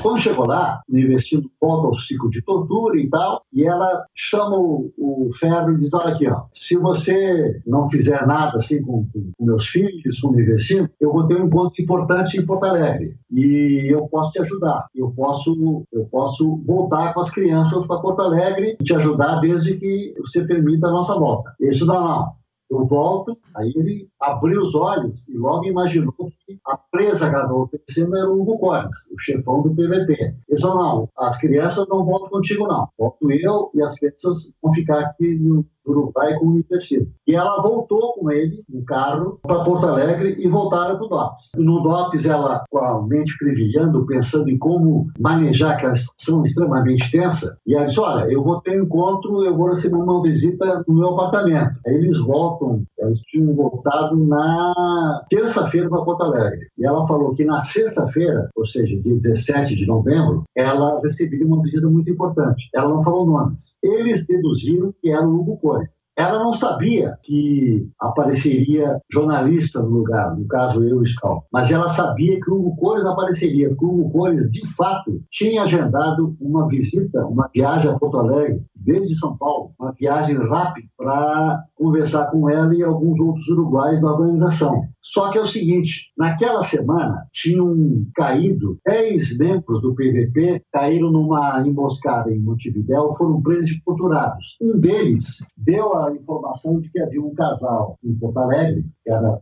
Quando chegou lá, o investindo volta ao ciclo de tortura e tal, e ela chama o, o Ferro e diz, olha aqui, ó, se você não fizer nada assim com, com, com meus filhos, com o investindo, eu vou ter um encontro importante em Porto Alegre e eu posso te ajudar. Eu posso, eu posso voltar com as crianças para Porto Alegre e te ajudar desde que você permita a nossa volta. Isso dá não. Eu volto, aí ele abriu os olhos e logo imaginou que a presa que estava oferecendo era o Hugo Cores, o chefão do PVP. Ele falou, não, as crianças não voltam contigo não, volto eu e as crianças vão ficar aqui no Uruguai com o tecido. E ela voltou com ele no carro para Porto Alegre e voltaram para o DOPS. No DOPS, ela, com a mente previlhando, pensando em como manejar aquela situação extremamente tensa, e ela disse: Olha, eu vou ter um encontro, eu vou receber uma visita no meu apartamento. Aí eles voltam, eles tinham voltado na terça-feira para Porto Alegre. E ela falou que na sexta-feira, ou seja, dia 17 de novembro, ela receberia uma visita muito importante. Ela não falou nomes. Eles deduziram que era o Hugo. choice Ela não sabia que apareceria jornalista no lugar, no caso eu e Scal, mas ela sabia que o Hugo Cores apareceria, que o Hugo Cores, de fato, tinha agendado uma visita, uma viagem a Porto Alegre, desde São Paulo, uma viagem rápida para conversar com ela e alguns outros uruguais da organização. Só que é o seguinte, naquela semana tinham caído 10 membros do PVP, caíram numa emboscada em Montevidéu, foram presos e torturados. Um deles deu a informação de que havia um casal em Porto Alegre, que era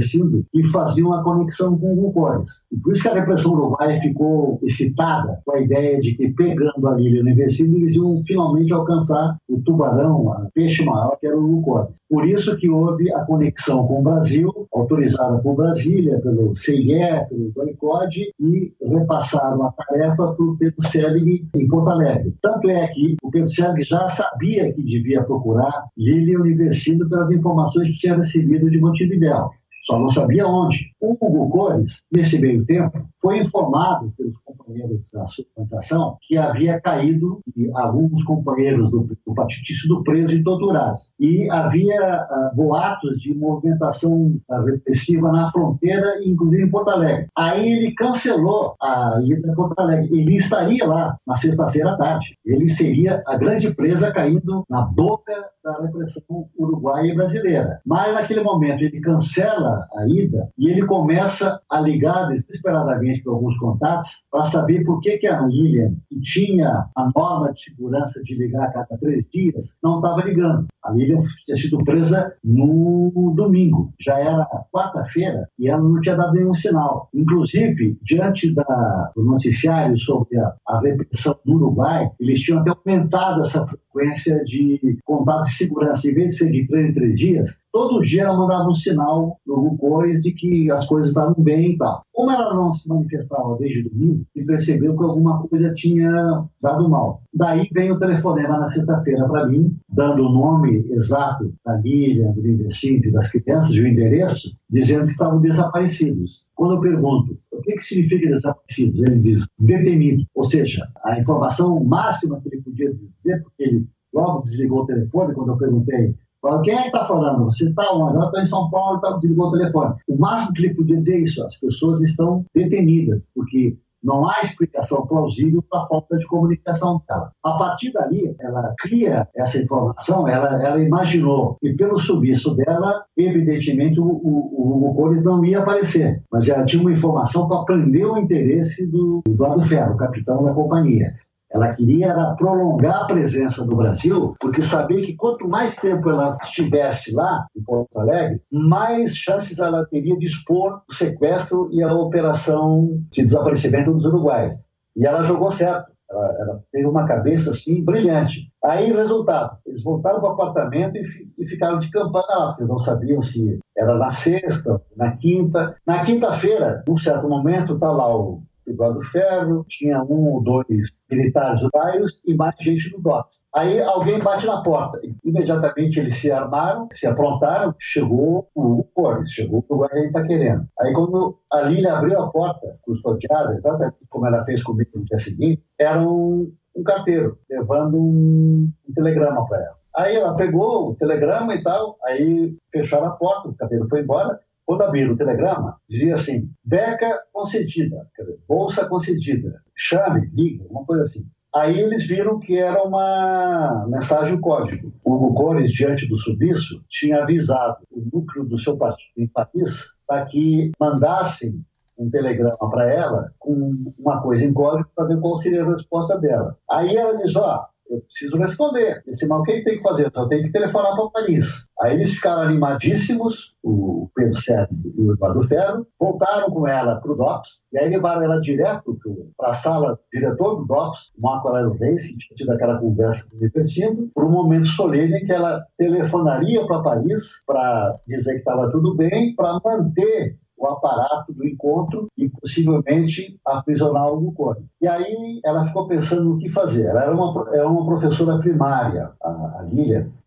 filho e fazia uma conexão com o Cores. E por isso que a repressão uruguaia ficou excitada com a ideia de que, pegando a Lilian Inversindo, eles iam finalmente alcançar o tubarão, o peixe maior, que era o Cores. Por isso que houve a conexão com o Brasil, autorizada por Brasília, pelo CIE, pelo DOICOD, e repassaram a tarefa para o Pedro Selig em Porto Alegre. Tanto é que o Pedro Selig já sabia que devia procurar Lilian investindo pelas informações que tinha recebido de Montevideo só não sabia onde. O Hugo Cores, nesse meio tempo, foi informado pelos companheiros da sua organização que havia caído e alguns companheiros do, do tinham sido presos e torturados. E havia uh, boatos de movimentação uh, repressiva na fronteira, inclusive em Porto Alegre. Aí ele cancelou a ida a Porto Alegre. Ele estaria lá na sexta-feira à tarde. Ele seria a grande presa caindo na boca da repressão uruguaia e brasileira. Mas naquele momento ele cancela a ida e ele começa a ligar desesperadamente para alguns contatos para saber por que, que a William, que tinha a norma de segurança de ligar a cada três dias, não estava ligando. A William tinha sido presa no domingo, já era quarta-feira e ela não tinha dado nenhum sinal. Inclusive, diante da, do noticiário sobre a, a repressão do Uruguai, eles tinham até aumentado essa frequência de contatos de segurança. Em vez de ser de três em três dias, todo dia ela mandava um sinal no Google de que as coisas estavam bem e tal. Como ela não se manifestava desde domingo, e percebeu que alguma coisa tinha dado mal. Daí vem o telefonema na sexta-feira para mim, dando o nome exato da Lília, do Investimento e das crianças, e o endereço, dizendo que estavam desaparecidos. Quando eu pergunto o que, que significa desaparecidos, ele diz detenido. Ou seja, a informação máxima que ele podia dizer, porque ele logo desligou o telefone quando eu perguntei quem é que está falando? Você está onde? Eu estou em São Paulo, tá, desligou o telefone. O máximo que ele podia dizer é isso: as pessoas estão detenidas, porque não há explicação plausível para a falta de comunicação dela. A partir dali, ela cria essa informação, ela, ela imaginou que pelo sumiço dela, evidentemente, o, o, o Cores não ia aparecer, mas ela tinha uma informação para prender o interesse do Eduardo Ferro, capitão da companhia. Ela queria era prolongar a presença do Brasil, porque sabia que quanto mais tempo ela estivesse lá, em Porto Alegre, mais chances ela teria de expor o sequestro e a operação de desaparecimento dos uruguaios. E ela jogou certo. Ela, ela teve uma cabeça assim brilhante. Aí, resultado, eles voltaram para o apartamento e, e, ficaram de campana lá, porque eles não sabiam se era na sexta, na quinta. Na quinta-feira, num certo momento, está lá o do Ferro, tinha um ou dois militares uruguaios e mais gente no DOPS. Aí alguém bate na porta. Imediatamente eles se armaram, se aprontaram, chegou o Cores, chegou o que está querendo. Aí quando a Lília abriu a porta, custodiada, exatamente como ela fez comigo no dia seguinte, era um, um carteiro levando um, um telegrama para ela. Aí ela pegou o telegrama e tal, aí fecharam a porta, o carteiro foi embora, Quando abriram o telegrama, dizia assim: beca concedida, quer dizer, bolsa concedida, chame, ligue, uma coisa assim. Aí eles viram que era uma mensagem código. O Hugo Cores, diante do subiço, tinha avisado o núcleo do seu partido em Paris para que mandassem um telegrama para ela com uma coisa em código para ver qual seria a resposta dela. Aí ela diz: Ó, eu preciso responder. Esse mal, o que ele tem que fazer? Eu tenho que telefonar para Paris. Aí eles ficaram animadíssimos, o Pedro Sérgio e o Eduardo Ferro, voltaram com ela para o DOPS, e aí levaram ela direto para a sala diretor do DOPS, Marco Aurélio Reis, que tinha tido aquela conversa com o Depressindo, por um momento solene em que ela telefonaria para Paris para dizer que estava tudo bem, para manter o aparato do encontro e possivelmente aprisionar o Gomes. E aí ela ficou pensando no que fazer. Ela era uma, era uma professora primária, a, a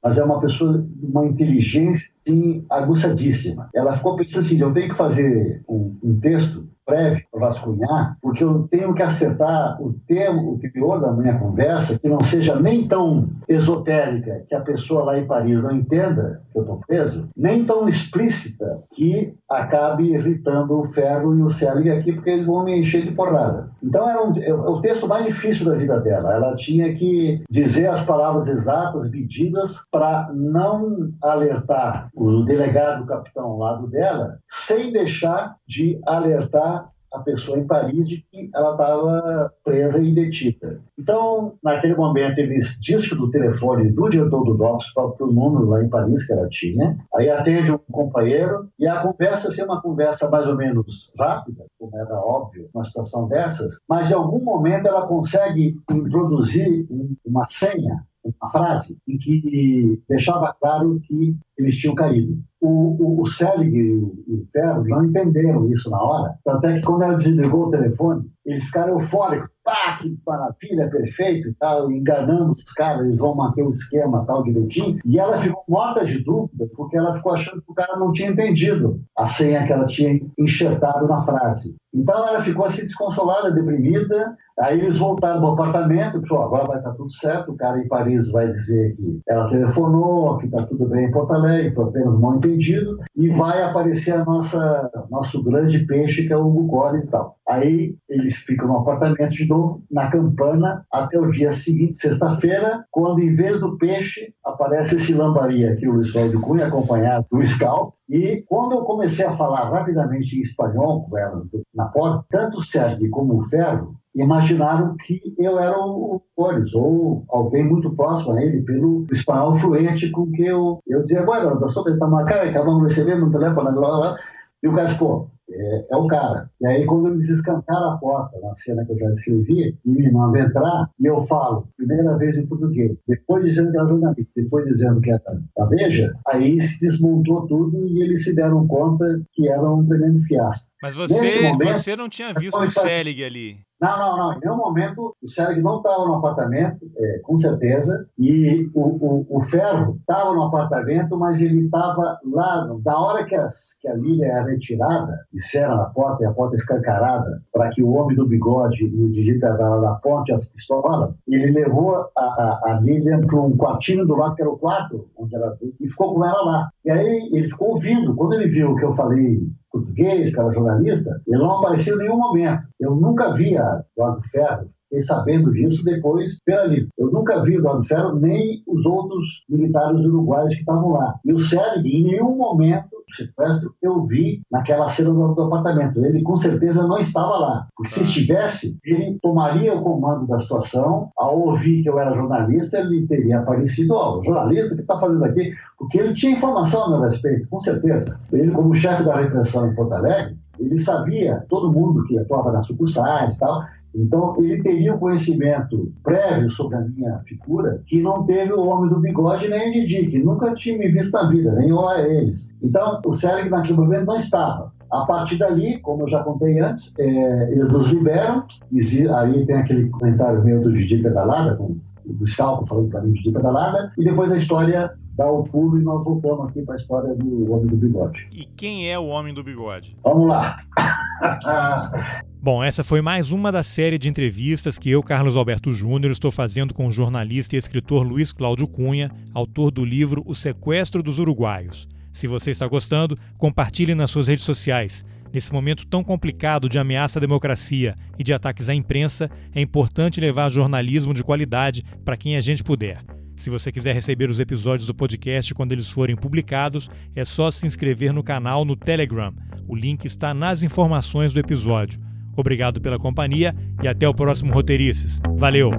mas é uma pessoa de uma inteligência sim, aguçadíssima. Ela ficou pensando assim: eu tenho que fazer um, um texto prévio para vasculhar, porque eu tenho que acertar o termo, o teor da minha conversa, que não seja nem tão esotérica que a pessoa lá em Paris não entenda que eu estou preso, nem tão explícita que acabe irritando o Ferro e o Selig aqui, porque eles vão me encher de porrada. Então era um, é, é o texto mais difícil da vida dela. Ela tinha que dizer as palavras exatas, medidas, para não alertar o delegado, o capitão ao lado dela, sem deixar de alertar a pessoa em Paris de que ela estava presa e detida. Então, naquele momento, eles disse do telefone do diretor do DOPS para o número lá em Paris que ela tinha, aí atende um companheiro e a conversa foi uma conversa mais ou menos rápida, como era óbvio, uma situação dessas, mas em algum momento ela consegue introduzir uma senha uma frase em que deixava claro que eles tinham caído. O, o, o Selig e o, Ferro não entenderam isso na hora, tanto é que quando ela desligou o telefone, eles ficaram eufóricos, pá, que maravilha, perfeito e tal, enganando os caras, eles vão manter o esquema tal direitinho, e ela ficou morta de dúvida, porque ela ficou achando que o cara não tinha entendido a senha que ela tinha enxertado na frase. Então ela ficou assim desconsolada, deprimida, Aí eles voltaram para o apartamento, pessoal, agora vai estar tudo certo, o cara em Paris vai dizer que ela telefonou, que está tudo bem em Porto Alegre, foi apenas mal entendido, e vai aparecer a nossa nosso grande peixe, que é o Hugo e tal. Aí eles ficam no apartamento de novo, na campana, até o dia seguinte, sexta-feira, quando em vez do peixe aparece esse lambaria aqui, o Luiz Cláudio Cunha, acompanhado do Scal, e quando eu comecei a falar rapidamente em espanhol com ela na porta, tanto o Sérgio como o Ferro imaginaram que eu era o Boris, ou alguém muito próximo a ele, pelo espanhol fluente com que eu, eu dizia, bueno, nós estamos acá, acabamos de receber no telefone, blá, blá, blá. e o cara disse, pô, é, é o cara. E aí, quando eles escancaram a porta, na cena que eu já escrevi, e me mandam entrar, e eu falo, primeira vez em português, depois dizendo que era jornalista, depois dizendo que era da Veja, aí se desmontou tudo e eles se deram conta que era um tremendo fiasco. Mas você, momento, você não tinha visto o Selig ali? Não, não, não. Em nenhum momento o Sérgio não estava no apartamento, é, com certeza. E o, o, o Ferro estava no apartamento, mas ele estava lá. Da hora que, as, que a Lília é retirada, de cera na porta e a porta escancarada, para que o homem do bigode e o Didi Pedala da ponte as pistolas, ele levou a, a, a para um quartinho do lado, que era o quarto, onde ela e ficou com ela lá. E aí ele ficou ouvindo. Quando ele viu que eu falei português, que era jornalista, ele não apareceu em nenhum momento. Eu nunca via Eduardo Ferro, fiquei sabendo disso depois pela livro. Eu nunca vi o Eduardo Ferro nem os outros militares uruguaios que estavam lá. E o Sérgio, em nenhum momento do sequestro, eu vi naquela cena do, do, apartamento. Ele com certeza não estava lá. Porque se estivesse, ele tomaria o comando da situação. Ao ouvir que eu era jornalista, ele teria aparecido, ó, oh, jornalista, o que está fazendo aqui? Porque ele tinha informação a meu respeito, com certeza. Ele, como chefe da repressão em Porto Alegre, ele sabia, todo mundo que atuava nas sucursais e tal, então, ele teria o conhecimento prévio sobre a minha figura que não teve o homem do bigode nem o Didi, que nunca tinha me visto na vida, nem eu a eles. Então, o Selig naquele momento não estava. A partir dali, como eu já contei antes, é, eles nos liberam. E aí tem aquele comentário meu do Didi Pedalada, com o Scalco falando para mim Didi Pedalada, e depois a história dá o pulo e nós voltamos aqui para a história do Homem do Bigode. E quem é o Homem do Bigode? Vamos lá. (laughs) Bom, essa foi mais uma da série de entrevistas que eu, Carlos Alberto Júnior, estou fazendo com o jornalista e escritor Luiz Cláudio Cunha, autor do livro O Sequestro dos Uruguaios Se você está gostando, compartilhe nas suas redes sociais. Nesse momento tão complicado de ameaça à democracia e de ataques à imprensa, é importante levar jornalismo de qualidade para quem a gente puder. Se você quiser receber os episódios do podcast quando eles forem publicados, é só se inscrever no canal no Telegram. O link está nas informações do episódio. Obrigado pela companhia e até o próximo Roteirices. Valeu!